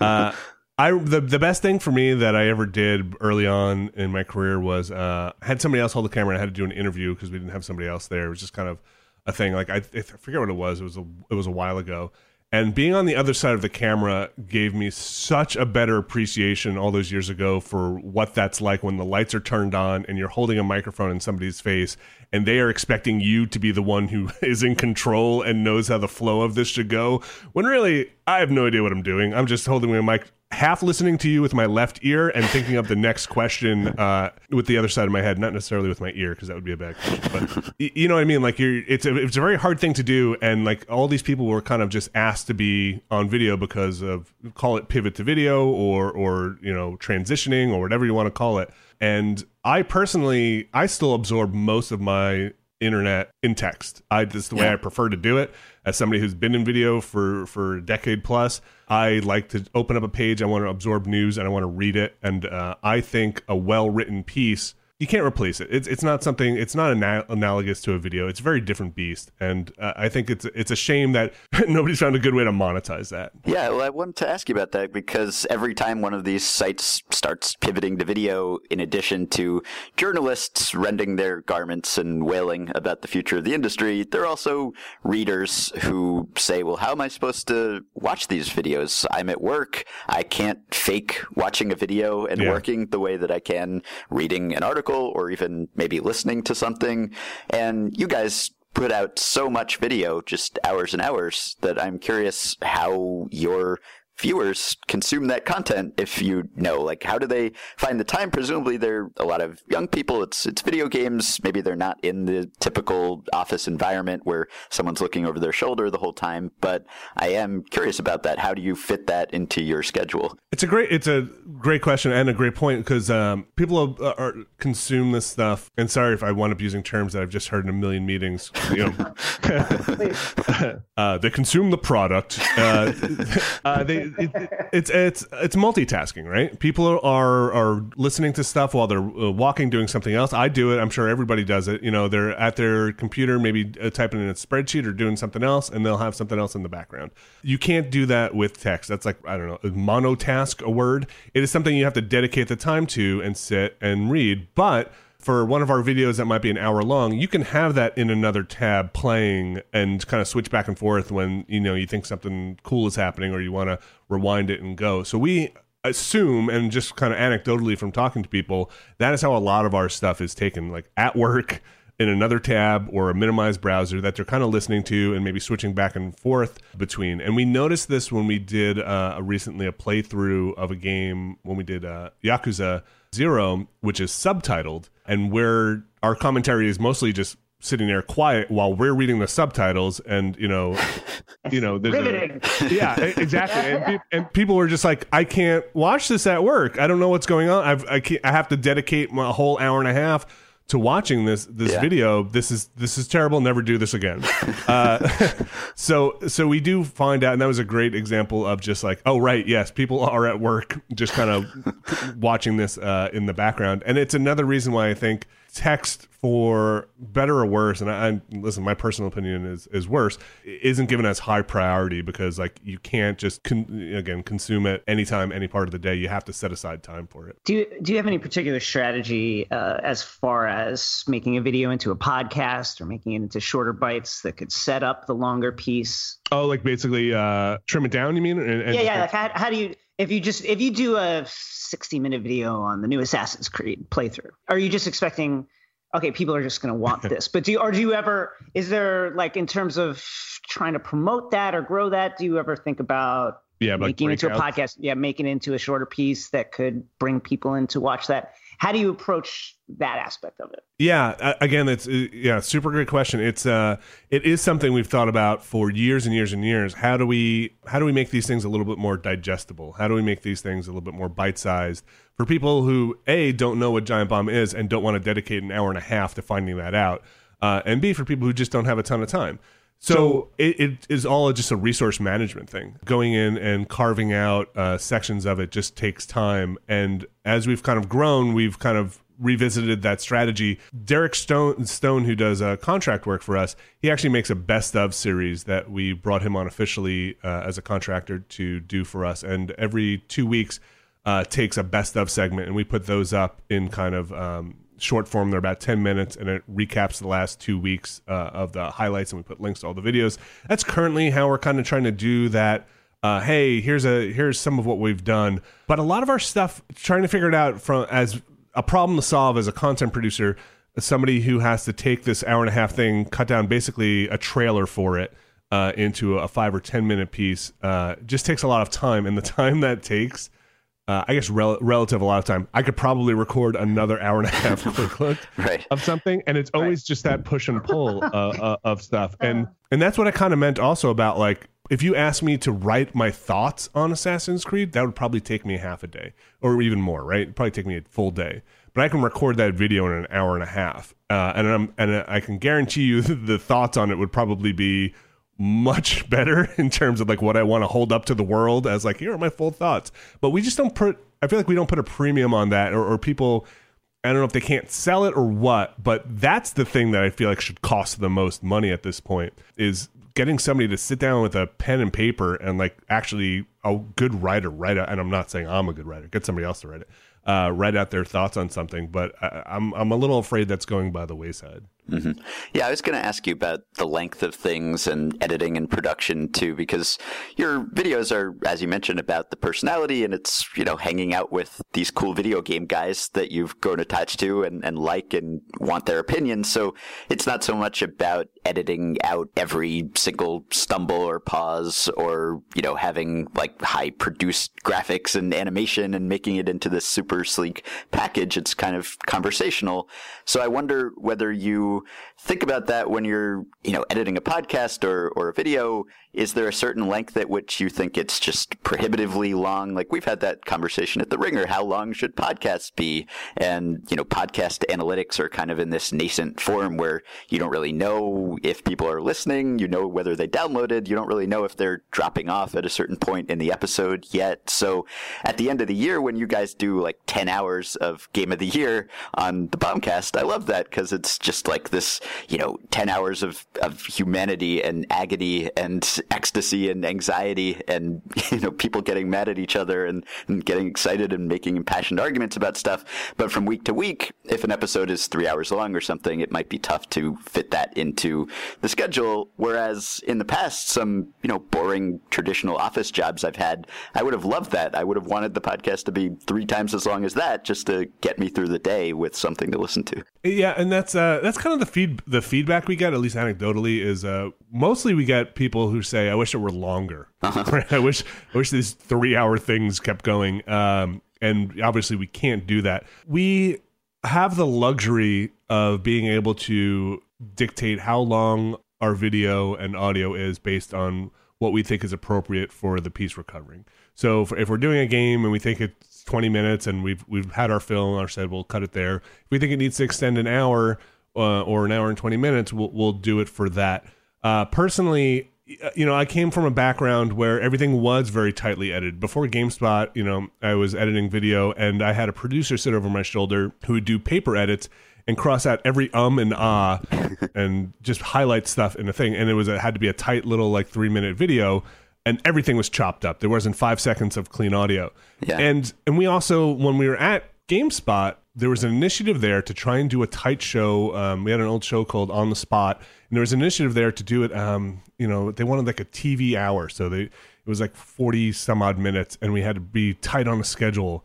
Uh, I the the best thing for me that I ever did early on in my career was uh, I had somebody else hold the camera and I had to do an interview because we didn't have somebody else there. It was just kind of a thing. Like I, I forget what it was. It was a it was a while ago. And being on the other side of the camera gave me such a better appreciation all those years ago for what that's like when the lights are turned on and you're holding a microphone in somebody's face and they are expecting you to be the one who is in control and knows how the flow of this should go. When really, I have no idea what I'm doing. I'm just holding my mic, half listening to you with my left ear and thinking of the next question uh, with the other side of my head, not necessarily with my ear because that would be a bad question. But you know what I mean? Like you're, it's a, it's a very hard thing to do, and like all these people were kind of just asked to be on video because of call it pivot to video or or you know transitioning or whatever you want to call it. And I personally, I still absorb most of my internet in text. I this is the way I prefer to do it. As somebody who's been in video for for a decade plus, I like to open up a page. I want to absorb news and I want to read it. And uh, I think a well written piece you can't replace it. It's it's not something. It's not ana- analogous to a video. It's a very different beast, and uh, I think it's it's a shame that nobody's found a good way to monetize that. Yeah, well, I wanted to ask you about that because every time one of these sites starts pivoting to video, in addition to journalists rending their garments and wailing about the future of the industry, there are also readers who say, "Well, how am I supposed to watch these videos? I'm at work. I can't fake watching a video and Yeah. working the way that I can reading an article or even maybe listening to something." And you guys put out so much video, just hours and hours, that I'm curious how your viewers consume that content if you know like how do they find the time? Presumably they're a lot of young people. It's it's video games. Maybe they're not in the typical office environment where someone's looking over their shoulder the whole time but i am curious about that. How do you fit that into your schedule? It's a great it's a great question and a great point because um, people are, are consume this stuff. And sorry if I wind up using terms that I've just heard in a million meetings. You know, uh, they consume the product. Uh, uh, they it, it's it's it's multitasking, right? People are are listening to stuff while they're uh, walking, doing something else. I do it. I'm sure everybody does it. You know, they're at their computer, maybe uh, typing in a spreadsheet or doing something else, and they'll have something else in the background. You can't do that with text. That's like I don't know, monotask a word. It is something you have to dedicate the time to and sit and read, but for one of our videos that might be an hour long, you can have that in another tab playing and kind of switch back and forth when you know you think something cool is happening or you want to rewind it and go. So we assume and just kind of anecdotally from talking to people, that is how a lot of our stuff is taken like at work in another tab or a minimized browser that they're kind of listening to and maybe switching back and forth between. And we noticed this when we did uh, recently a playthrough of a game when we did uh, Yakuza Zero, which is subtitled, and where our commentary is mostly just sitting there quiet while we're reading the subtitles and you know you know there's a- yeah exactly. And, and people were just like i can't watch this at work. I don't know what's going on. I've, i can't, i have to dedicate my whole hour and a half to watching this this Yeah. video this is this is terrible. Never do this again. Uh, so so we do find out and that was a great example of just like oh right yes people are at work just kind of watching this uh, in the background. And it's another reason why i think text for better or worse and I, I listen my personal opinion is is worse isn't given as high priority because like you can't just con- again consume it anytime any part of the day you have to set aside time for it Do you, do you have any particular strategy uh, as far as making a video into a podcast or making it into shorter bites that could set up the longer piece? oh like basically uh trim it down you mean and, and yeah, yeah. Like how, how do you if you just if you do a 60 minute video on the new Assassin's Creed playthrough, are you just expecting? Okay, people are just going to want this. But do you, or do you ever? Is there like in terms of trying to promote that or grow that? Do you ever think about yeah like making it into a podcast? Yeah, making it into a shorter piece that could bring people in to watch that. How do you approach that aspect of it? Yeah, again, it's uh, yeah, super great question. It's uh, it is something we've thought about for years and years and years. How do we how do we make these things a little bit more digestible? How do we make these things a little bit more bite sized for people who a don't know what Giant Bomb is and don't want to dedicate an hour and a half to finding that out, uh, and b for people who just don't have a ton of time. So, it, it is all just a resource management thing. Going in and carving out uh, sections of it just takes time. And as we've kind of grown, we've kind of revisited that strategy. Derek Stone, Stone who does uh, contract work for us, he actually makes a best of series that we brought him on officially uh, as a contractor to do for us. And every two weeks, uh, takes a best of segment, and we put those up in kind of um, short form. They're about 10 minutes, and it recaps the last two weeks uh, of the highlights, and we put links to all the videos. That's currently how we're kind of trying to do that. Uh, hey, here's a here's some of what we've done, but a lot of our stuff trying to figure it out from as a problem to solve as a content producer, somebody who has to take this hour and a half thing, cut down basically a trailer for it uh, into a five or ten minute piece, uh, just takes a lot of time, and the time that takes uh, I guess rel- relative a lot of time. I could probably record another hour and a half quick look right of something, and it's always just that push and pull uh, uh, of stuff, and and that's what I kind of meant also about like if you ask me to write my thoughts on Assassin's Creed, that would probably take me half a day or even more, right? It'd probably take me a full day. But I can record that video in an hour and a half, uh, and I'm, and I can guarantee you the thoughts on it would probably be much better in terms of like what I want to hold up to the world as like here are my full thoughts. But we just don't put. I feel like we don't put a premium on that, or, or people. I don't know if they can't sell it or what, but that's the thing that I feel like should cost the most money at this point is getting somebody to sit down with a pen and paper and like actually a good writer write it. And I'm not saying I'm a good writer. Get somebody else to write it. Uh, write out their thoughts on something, but I, I'm I'm a little afraid that's going by the wayside. Mm-hmm. Yeah, I was going to ask you about the length of things and editing and production too, because your videos are, as you mentioned, about the personality and it's, you know, hanging out with these cool video game guys that you've grown attached to and, and like and want their opinions. So it's not so much about editing out every single stumble or pause or, you know, having like high produced graphics and animation and making it into this super sleek package. It's kind of conversational. So I wonder whether you think about that when you're, you know, editing a podcast or, or a video. Is there a certain length at which you think it's just prohibitively long? Like we've had that conversation at the Ringer. How long should podcasts be? And, you know, podcast analytics are kind of in this nascent form where you don't really know if people are listening. You know whether they downloaded. You don't really know if they're dropping off at a certain point in the episode yet. So at the end of the year, when you guys do like 10 hours of game of the year on the Bombcast, I love that because it's just like this, you know, 10 hours of, of humanity and agony and ecstasy and anxiety and, you know, people getting mad at each other and, and getting excited and making impassioned arguments about stuff. But from week to week, if an episode is three hours long or something, it might be tough to fit that into the schedule. Whereas in the past, some, you know, boring traditional office jobs I've had, I would have loved that. I would have wanted the podcast to be three times as long as that just to get me through the day with something to listen to. Yeah, and that's uh, that's kind of the feed the feedback we get, at least anecdotally, is uh, mostly we get people who say, "I wish it were longer. Right? I wish I wish these three hour things kept going." Um, and obviously, we can't do that. We have the luxury of being able to dictate how long our video and audio is based on what we think is appropriate for the piece we're covering. So if, if we're doing a game and we think it's 20 minutes and we've we've had our fill and said we'll cut it there. If we think it needs to extend an hour uh, or an hour and 20 minutes, we'll we'll do it for that. Uh, personally, you know, I came from a background where everything was very tightly edited. Before GameSpot, you know, I was editing video and I had a producer sit over my shoulder who would do paper edits and cross out every um and ah and just highlight stuff in the thing. And it was it had to be a tight little like three minute video and everything was chopped up. There wasn't five seconds of clean audio. Yeah. And and we also when we were at GameSpot, there was an initiative there to try and do a tight show. Um, we had an old show called On the Spot, and there was an initiative there to do it. Um, you know, they wanted like a TV hour, so they it was like forty some odd minutes, and we had to be tight on a schedule.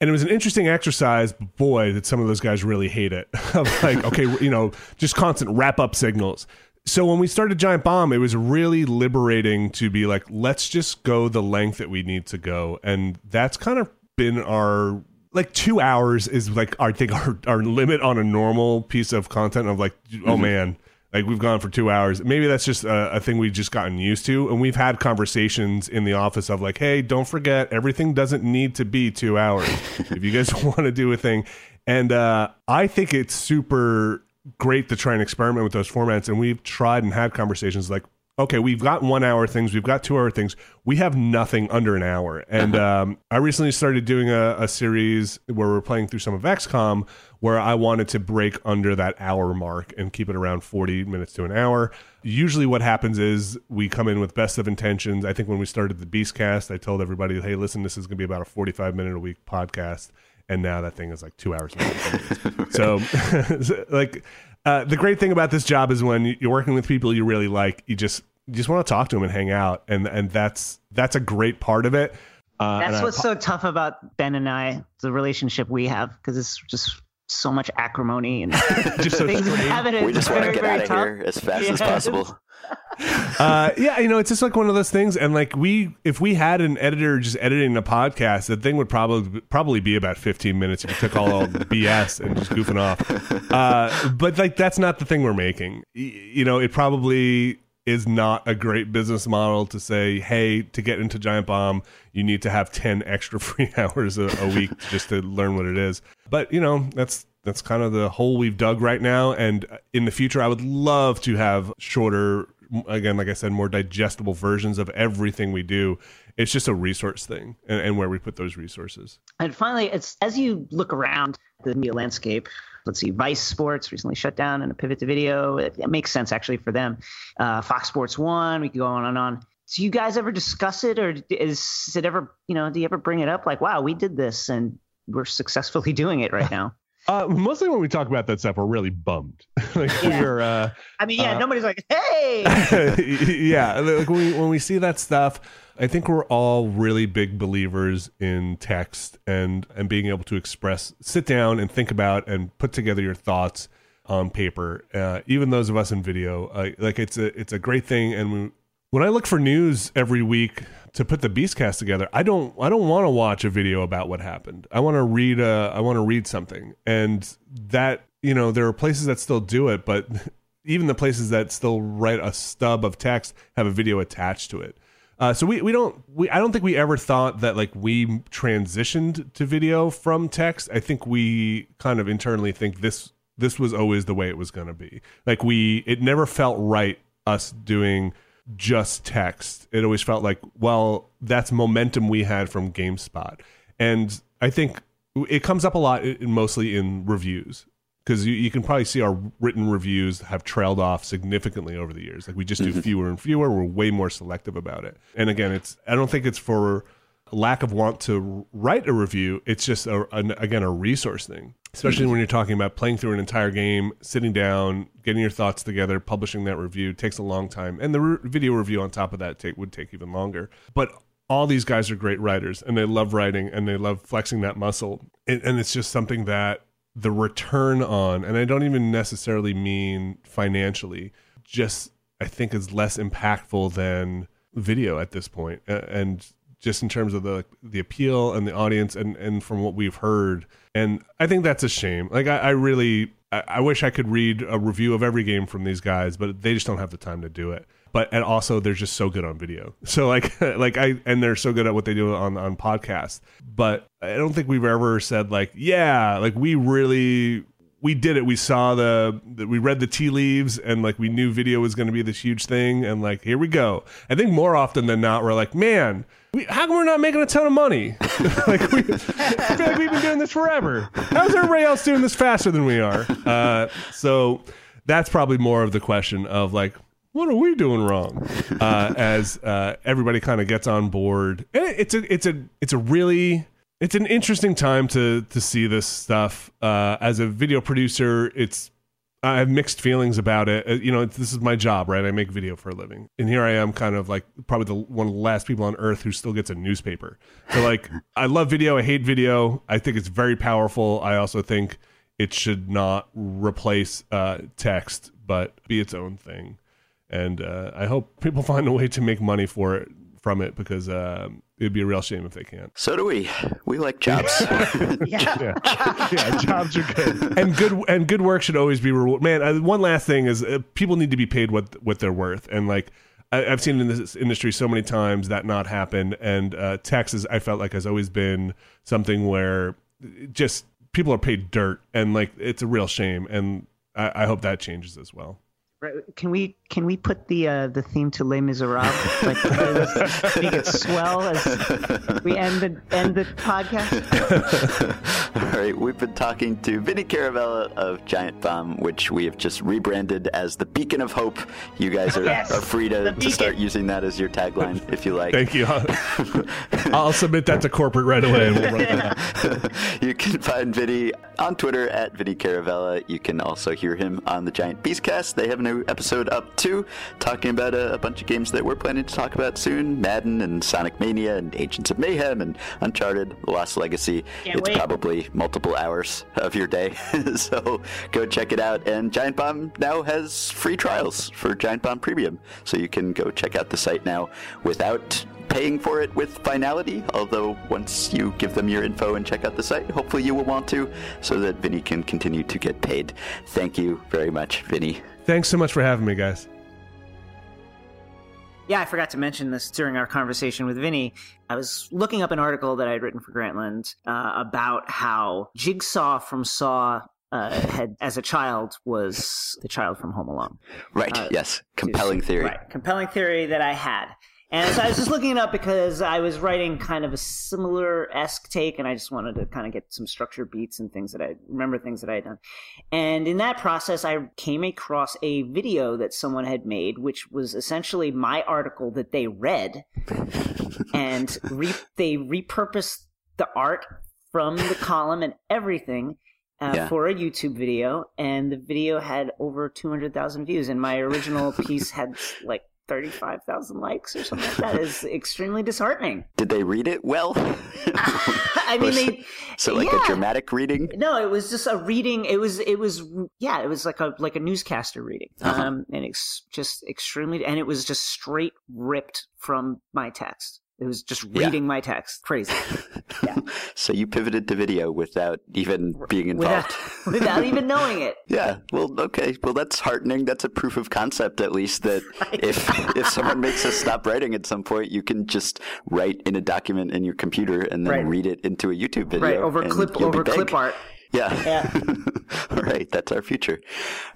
And it was an interesting exercise. But boy, did some of those guys really hate it. like, okay, you know, just constant wrap up signals. So when we started Giant Bomb, it was really liberating to be like, let's just go the length that we need to go, and that's kind of been our like two hours is like I think our our limit on a normal piece of content of like, oh man, like we've gone for two hours. Maybe that's just a, a thing we've just gotten used to, and we've had conversations in the office of like, hey, don't forget, everything doesn't need to be two hours. if you guys want to do a thing, and uh, I think it's super great to try and experiment with those formats. And we've tried and had conversations like, okay, we've got one hour things, we've got two hour things, we have nothing under an hour. And um, I recently started doing a, a series where we're playing through some of XCOM, where I wanted to break under that hour mark and keep it around 40 minutes to an hour. Usually, what happens is we come in with best of intentions. I think when we started the Beastcast, I told everybody, hey, listen, this is going to be about a 45 minute a week podcast and now that thing is like two hours. so, like, uh, the great thing about this job is when you're working with people you really like, you just you just want to talk to them and hang out, and and that's that's a great part of it. Uh, that's what's I, so tough about Ben and I, the relationship we have, because it's just so much acrimony and just so things happen. We just want to get out of tough. here as fast yeah. as possible. uh, yeah, you know, it's just like one of those things. And like we, if we had an editor just editing a podcast, the thing would probably probably be about 15 minutes if you took all, all the BS and just goofing off. Uh, but like that's not the thing we're making. You know, it probably is not a great business model to say, hey, to get into Giant Bomb, you need to have 10 extra free hours a, a week just to learn what it is. But, you know, that's that's kind of the hole we've dug right now. And in the future, I would love to have shorter, again, like I said, more digestible versions of everything we do. It's just a resource thing and, and where we put those resources. And finally, it's as you look around the media landscape, let's see, Vice Sports recently shut down and a pivot to video. It, it makes sense actually for them. Uh, Fox Sports One, we could go on and on. Do you guys ever discuss it, or is it ever, you know, do you ever bring it up like, wow, we did this and we're successfully doing it right now? Uh, mostly when we talk about that stuff, we're really bummed. like yeah. we're. Uh, I mean, yeah, uh, nobody's like, hey. yeah, like when we when we see that stuff, I think we're all really big believers in text and and being able to express, sit down and think about and put together your thoughts on paper. Uh, even those of us in video, uh, like it's a it's a great thing. And we, when I look for news every week to put the Beastcast together, I don't I don't want to watch a video about what happened. I want to read a I want to read something, and that you know there are places that still do it, but even the places that still write a stub of text have a video attached to it. Uh, so we, we don't we I don't think we ever thought that like we transitioned to video from text. I think we kind of internally think this this was always the way it was going to be. Like we it never felt right us doing just text. It always felt like well that's momentum we had from GameSpot, and I think it comes up a lot, mostly in reviews because you, you, can probably see our written reviews have trailed off significantly over the years. Like we just do mm-hmm. fewer and fewer. We're way more selective about it. And again, it's I don't think it's for lack of want to write a review. It's just a, an, again a resource thing, especially when you're talking about playing through an entire game, sitting down, getting your thoughts together, publishing that review takes a long time, and the re- video review on top of that take, would take even longer. But all these guys are great writers, and they love writing, and they love flexing that muscle, and, and it's just something that the return on, and I don't even necessarily mean financially, just I think is less impactful than video at this. And just in terms of the the appeal and the audience and and from what we've heard and i think that's a shame like i, I really I, I, wish i could read a review of every game from these guys but they just don't have the time to do it but and also they're just so good on video. So like like I and they're so good at what they do on on podcasts. But I don't think we've ever said like yeah, like we really we did it. We saw the, the we read the tea leaves and like we knew video was going to be this huge thing and like here we go. I think more often than not we're like man. We, how come we're not making a ton of money? like we, feel like we've been doing this forever. How's everybody else doing this faster than we are? Uh, so that's probably more of the question of like, what are we doing wrong? Uh, as uh, everybody kind of gets on board, and it's a it's a it's a really it's an interesting time to to see this stuff. Uh, as a video producer, it's I have mixed feelings about it. Uh, you know, this is my job, right? I make video for a living, and here I am, kind of like probably the one of the last people on earth who still gets a newspaper. So, like, I love video. I hate video. I think it's very powerful. I also think it should not replace uh, text, but be its own thing and uh, I hope people find a way to make money for it from it because um, it'd be a real shame if they can't. So do we. We like jobs. yeah. yeah. yeah, jobs are good, and good and good work should always be rewarded. Man, uh, one last thing is uh, people need to be paid what what they're worth, and like. I, have seen in this industry so many times that not happen, and uh, taxes I felt like has always been something where just people are paid dirt, and like it's a real shame, and I, I hope that changes as well. Can we can we put the uh, the theme to Les Miserables like make it swell as we end the end the podcast? All right, we've been talking to Vinny Caravella of Giant Bomb, which we have just rebranded as the Beacon of Hope. You guys are, yes, are free to, to start using that as your tagline if you like. Thank you. I'll submit that to corporate right away. We'll you can find Vinny on Twitter at Vinny Caravella. You can also hear him on the Giant Beastcast. They have a new episode up too, talking about a, a, bunch of games that we're planning to talk about soon Madden and Sonic Mania and Agents of Mayhem and Uncharted, Lost Legacy. Can't it's wait. probably multiple hours of your day. so go check it out. And Giant Bomb now has free trials for Giant Bomb Premium. So you can go check out the site now without paying for it with finality, although once you give them your info and check out the site, hopefully you will want to, so that Vinny can continue to get paid. Thank you very much, Vinny. Thanks so much for having me, guys. Yeah, I forgot to mention this during our conversation with Vinny. I was looking up an article that I had written for Grantland uh, about how Jigsaw from Saw uh, had, as a child, was the child from Home Alone. Right. Uh, yes. Compelling theory. Right. Compelling theory that I had. And so I was just looking it up because I was writing kind of a similar esque take, and I just wanted to kind of get some structure beats and things that I remember things that I had done. And in that process, I came across a video that someone had made, which was essentially my article that they read, and re- they repurposed the art from the column and everything. Uh, Yeah. For a YouTube video, and the video had over 200,000 views, and my original piece had like 35,000 likes or something like that. Is extremely disheartening. Did they read it well? I mean, they so like yeah. a dramatic reading? no, it was just a reading. It was it was yeah, it was like a like a newscaster reading, Uh-huh. um, and it's just extremely, and it was just straight ripped from my text. It was just Yeah. reading my text. Crazy. So you pivoted to video without even being involved. Without, without even knowing it. Yeah. Well, okay. Well, that's heartening. That's a proof of concept, at least, that if if someone makes us stop writing at some point, you can just write in a document in your computer and then Right. read it into a YouTube video. Right over clip over clip art. Yeah. Yeah. All right, that's our future.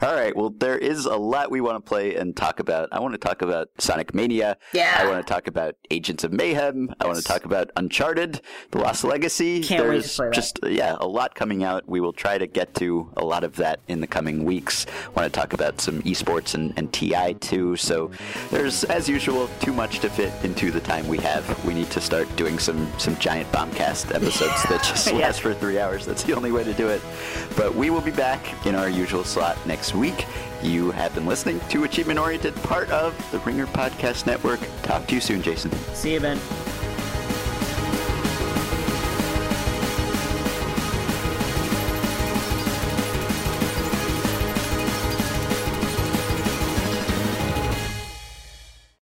All right, well, there is a lot we want to play and talk about. I want to talk about Sonic Mania. Yeah. I want to talk about Agents of Mayhem. I want to talk about Uncharted, The Lost Legacy. Can't wait to There's play that. just yeah, a lot coming out. We will try to get to a lot of that in the coming weeks. I want to talk about some esports and, and TI too. So there's, as usual, too much to fit into the time we have. We need to start doing some some giant bombcast episodes that just Yeah. last for three hours. That's the only way to do it. But we will be back in our usual slot next week. You have been listening to Achievement Oriented, part of the Ringer Podcast Network. Talk to you soon, Jason. See you, Ben.